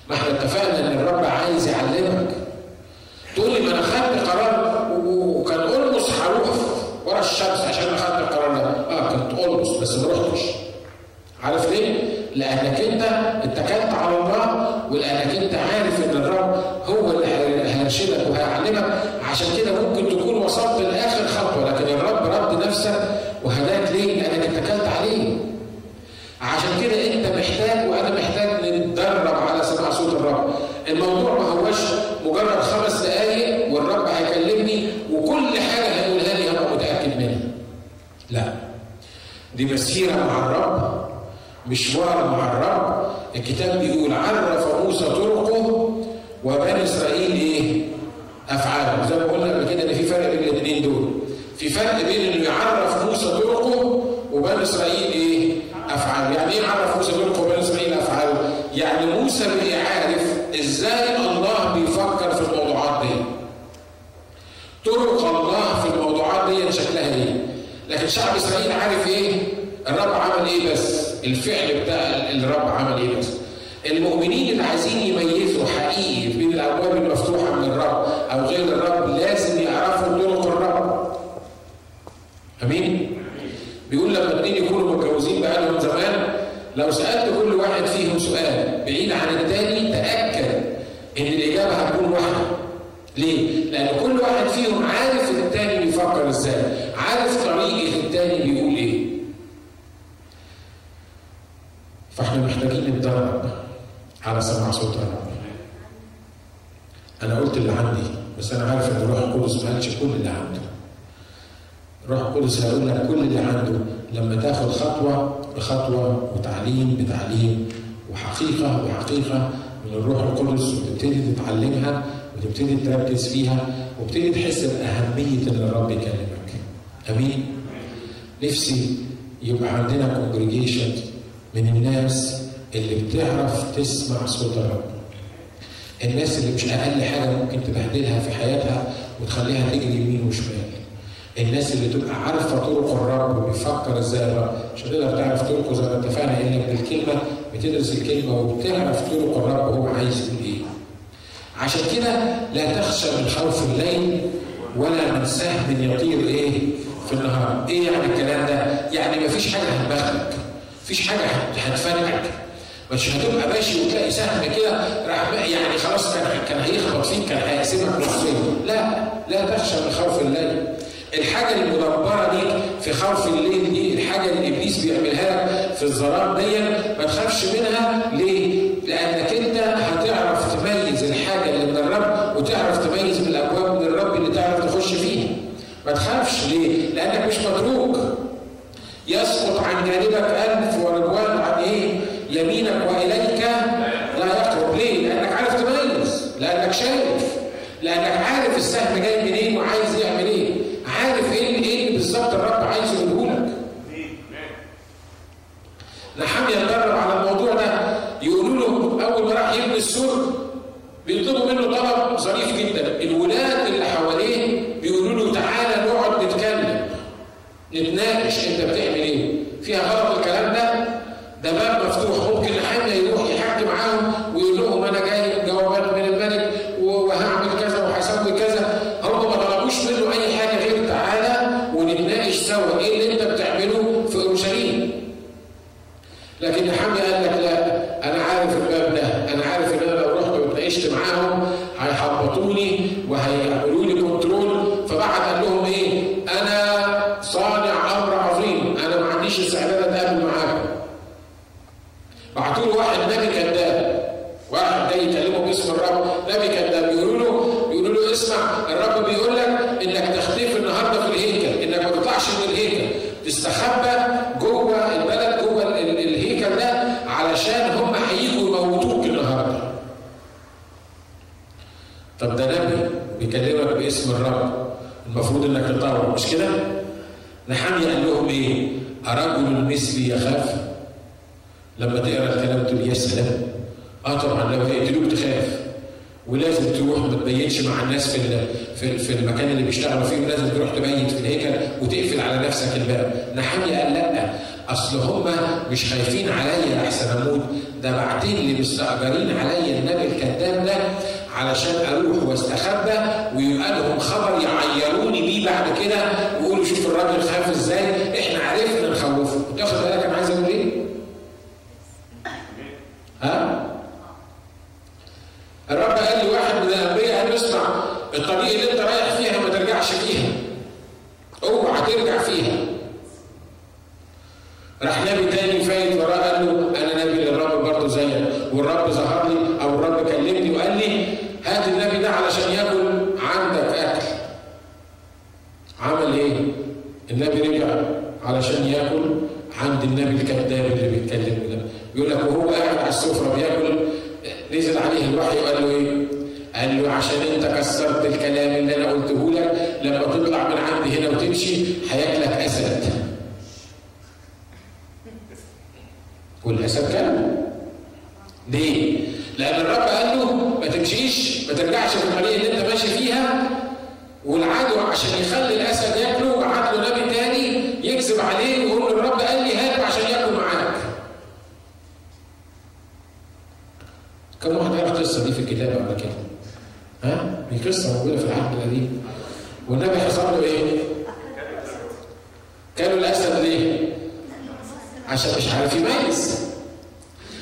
ما إحنا اتفقنا إن الرب عايز يعلمك. تقول لي ما أنا خدت قرار الشمس عشان اخدت القرار ده، آه كنت اولموس بس ما رحتش. عارف ليه؟ لأنك أنت اتكلت على الله ولأنك أنت عارف إن الرب هو اللي هيرشدك وهيعلمك عشان كده ممكن تكون وصلت لآخر خطوة لكن الرب رد نفسك وهداك ليه؟ لأنك اتكلت عليه. عشان كده أنت محتاج وأنا محتاج نتدرب على سماع صوت الرب. الموضوع ما هوش مجرد خمس دقائق والرب هيكلمني وكل حاجة هيقولها لي هبقى متاكد منها. لا. دي مسيرة مع الرب مشوار مع الرب الكتاب بيقول عرف موسى طرقه وبني إسرائيل إيه؟ أفعاله زي ما قلنا قبل كده إن في فرق بين الاثنين دول في فرق بين إنه يعرف موسى طرقه وبني إسرائيل إيه؟ أفعاله يعني إيه يعرف موسى طرقه وبني إسرائيل أفعاله؟ يعني موسى بقى عارف إزاي الله بيفكر في الموضوعات دي طرق الله في الموضوعات دي شكلها إيه؟ لكن شعب إسرائيل عارف إيه؟ الرب عمل إيه بس؟ الفعل بتاع الرب عمل إيه بس؟ المؤمنين اللي عايزين يميزوا حقيقي بين الأبواب المفتوحة من الرب أو غير الرب لازم يعرفوا طرق الرب. آمين؟ بيقول لما اثنين يكونوا متجوزين بقالهم زمان لو سألت كل واحد فيهم سؤال بعيد عن الثاني تاكد ان الاجابه هتكون واحدة. ليه؟ لأن كل واحد فيهم عارف الثاني بيفكر إزاي، عارف طريقه الثاني بيقول إيه. فاحنا نتدرب على سماع صوت الرب. أنا قلت اللي عندي بس أنا عارف إن الروح القدس ما قالش كل اللي عنده. الروح القدس هيقول لك كل اللي عنده لما تاخد خطوة بخطوة وتعليم بتعليم وحقيقة بحقيقه من الروح القدس وتبتدي تتعلمها وتبتدي تركز فيها وتبتدي تحس بأهمية ان الرب يكلمك. أمين؟ نفسي يبقى عندنا كونجريجيشن من الناس اللي بتعرف تسمع صوت الرب. الناس اللي مش أقل حاجة ممكن تبهدلها في حياتها وتخليها تجري يمين وشمال. الناس اللي تبقى عارفة طرق الرب وبيفكر إزاي الرب. مش هتقدر تعرف طرقه زي ما اتفقنا إلا بالكلمة بتدرس الكلمة وبتعرف طرق الرب هو عايز يقول إيه. عشان كده لا تخشى من خوف الليل ولا من سهم يطير إيه في النهار. إيه يعني الكلام ده؟ يعني مفيش حاجة هتبخلك مفيش حاجة هتفرقك مش هتبقى ماشي وتلاقي سهم كده راح يعني خلاص كان كان هيخبط فيك كان هيقسمك نصين لا لا تخشى من خوف الليل الحاجة المدبرة ليك في خوف الليل دي الحاجة اللي إبليس بيعملها لك في الظلام دي ما تخافش منها ليه؟ لأنك أنت هتعرف تميز الحاجة اللي من الرب وتعرف تميز من الأبواب من الرب اللي تعرف تخش فيها ما تخافش ليه؟ لأنك مش متروك يسقط عن جانبك ألف ورضوان؟ يمينك وإليك لا يقرب. ليه؟ لأنك عارف تميز لأنك شايف لأنك عارف السهم جاي منين وعايز يعمل إيه. عارف إيه إيه بالظبط الرب عايز يقوله لك. نحمية اتدرب على الموضوع ده. يقولوا له أول ما راح يبني السور بيطلبوا منه طلب ظريف جدا. الولاد اللي حواليه بيقولوا له تعالى نقعد نتكلم نتناقش أنت بتعمل إيه. فيها غلط الكلام ده ده باب مفتوح ممكن حد يروح يحكي معاهم ويقول لهم أنا جاي جوابات من الملك وهعمل كذا وهسوي كذا هم ما طلبوش منه اي حاجة غير تعالى ونتناقش سوا إيه اللي انت بتعمله في اورشليم لكن نحمي قال لك لا أنا عارف الباب ده أنا عارف ان أنا لو رحت واتناقشت معاهم هيحبطوني وهيعملوا لي كنترول فبعد قال لهم إيه أنا صانع أمر عظيم أنا ما عنديش استعداد اتقابل معاكم بعتوا له واحد نبي كذاب واحد جاي يكلمه باسم الرب نبي كذاب يقولوا له يقولوا له اسمع الرب بيقول لك انك تختفي النهارده في الهيكل انك ما تطلعش من الهيكل تستخبى جوه البلد جوه ال- ال- الهيكل ده علشان هم هيجوا يموتوك النهارده طب ده نبي بيكلمك باسم الرب المفروض إنك تطاوع مش كده؟ نحمي قال لهم إيه؟ أرجل مثلي يخاف؟ لما تقرأ الكلام تقول يا سلام آه طبعا لو هيقتلوك تخاف ولازم تروح ما تبيتش مع الناس في في في المكان اللي بيشتغلوا فيه ولازم تروح تبيت في الهيكل وتقفل على نفسك الباب نحمي قال لأ أصل هم مش خايفين عليا أحسن أموت ده بعتين لي مستأجرين عليا النبي الكذاب ده علشان أروح واستخبى ويبقى لهم خبر يعيروني بيه بعد كده ويقولوا شوف الراجل خاف إزاي؟ إحنا عرفنا نخوفه تاخد بالك أنا عايز أقول إيه؟ ها؟ الرب قال لواحد من الانبياء قال له اسمع الطريق اللي انت رايح فيها ما ترجعش فيها اوعى ترجع فيها راح نبي تاني فايت وراه قال له أنا نبي للرب برضه زيك والرب ظهر لي أو الرب كلمني وقال لي هات النبي ده علشان ياكل عندك اكل عمل إيه؟ النبي رجع علشان ياكل عند النبي الكذاب اللي بيتكلم ده يقول لك وهو قاعد على السفره بياكل نزل عليه الوحي وقال له إيه؟ قال له عشان انت كسرت الكلام اللي أنا قلته لك لما تطلع من عندي هنا وتمشي هياكلك اسد. والاسد كان ليه؟ لأن الرب قال له ما تمشيش ما ترجعش في الطريق اللي انت ماشي فيها والعدو عشان يخلي الاسد ياكله بعت له نبي تاني يكذب عليه ويقول له الرب قال لي هات عشان ياكل معاك. كم واحد عرف القصة دي في الكتاب قبل كده؟ ها؟ دي قصه موجوده في العهد القديم. والنبي حصل له إيه؟ كانوا الاسد ليه؟ عشان مش عارف يميز.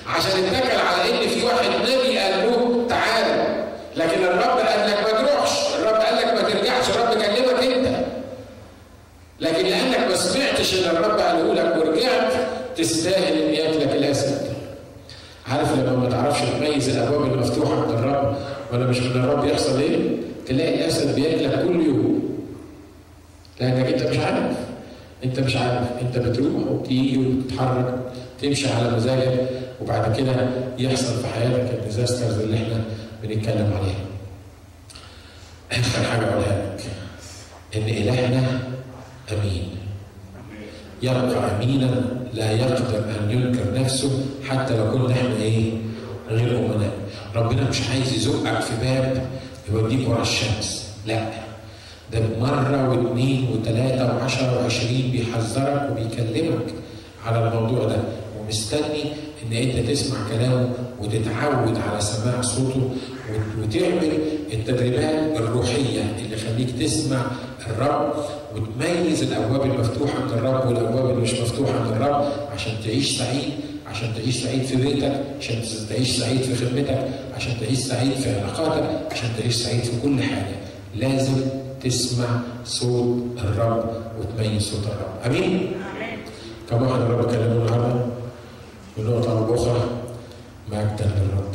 عشان اتكل على إن في واحد نبي قال له تعالى لكن الرب قال لك ما تروحش، الرب قال لك ما ترجعش، الرب كلمك أنت. لكن لأنك ما سمعتش اللي الرب قاله لك ورجعت تستاهل ان ياكلك الاسد. عارف لما ما تعرفش تميز الأبواب المفتوحه من الرب ولا مش من الرب يحصل إيه؟ تلاقي الاسد بياكلك كل يوم. لأنك أنت مش عارف. انت مش عارف، انت بتروح وبتيجي وبتتحرك تمشي على مزاجك وبعد كده يحصل في حياتك الديزاسترز اللي إحنا بنتكلم عليها. اخر حاجة أقولها لك إن إلهنا أمين. يبقى أمينا لا يقدر أن ينكر نفسه حتى لو كنا إحنا إيه؟ غير أمناء. ربنا مش عايز يزقك في باب يوديك ورا الشمس، لا. ده مرة واثنين وثلاثة وعشرة وعشرين بيحذرك وبيكلمك على الموضوع ده. ومستني إن أنت تسمع كلامه وتتعود على سماع صوته وتعمل التدريبات الروحية اللي خليك تسمع الرب وتميز الأبواب المفتوحة من الرب والأبواب اللي مش مفتوحة من الرب عشان تعيش سعيد عشان تعيش سعيد في بيتك عشان تعيش سعيد في خدمتك عشان تعيش سعيد في علاقاتك عشان تعيش سعيد في كل حاجة. لازم تسمع صوت الرب وتميز صوت الرب. آمين؟ كم واحد الرب كلمه النهارده بنقطة أو بأخرى مجدا للرب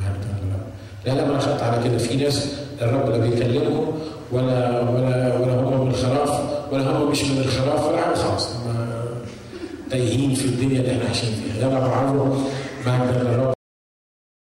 مجدا للرب لا لا ما أنا خدت على كده. في ناس الرب لا بيكلمهم ولا ولا ولا هم من الخراف ولا هم مش من الخراف ولا حاجة خالص تايهين في الدنيا اللي إحنا عايشين فيها. يلا معروف مجدا للرب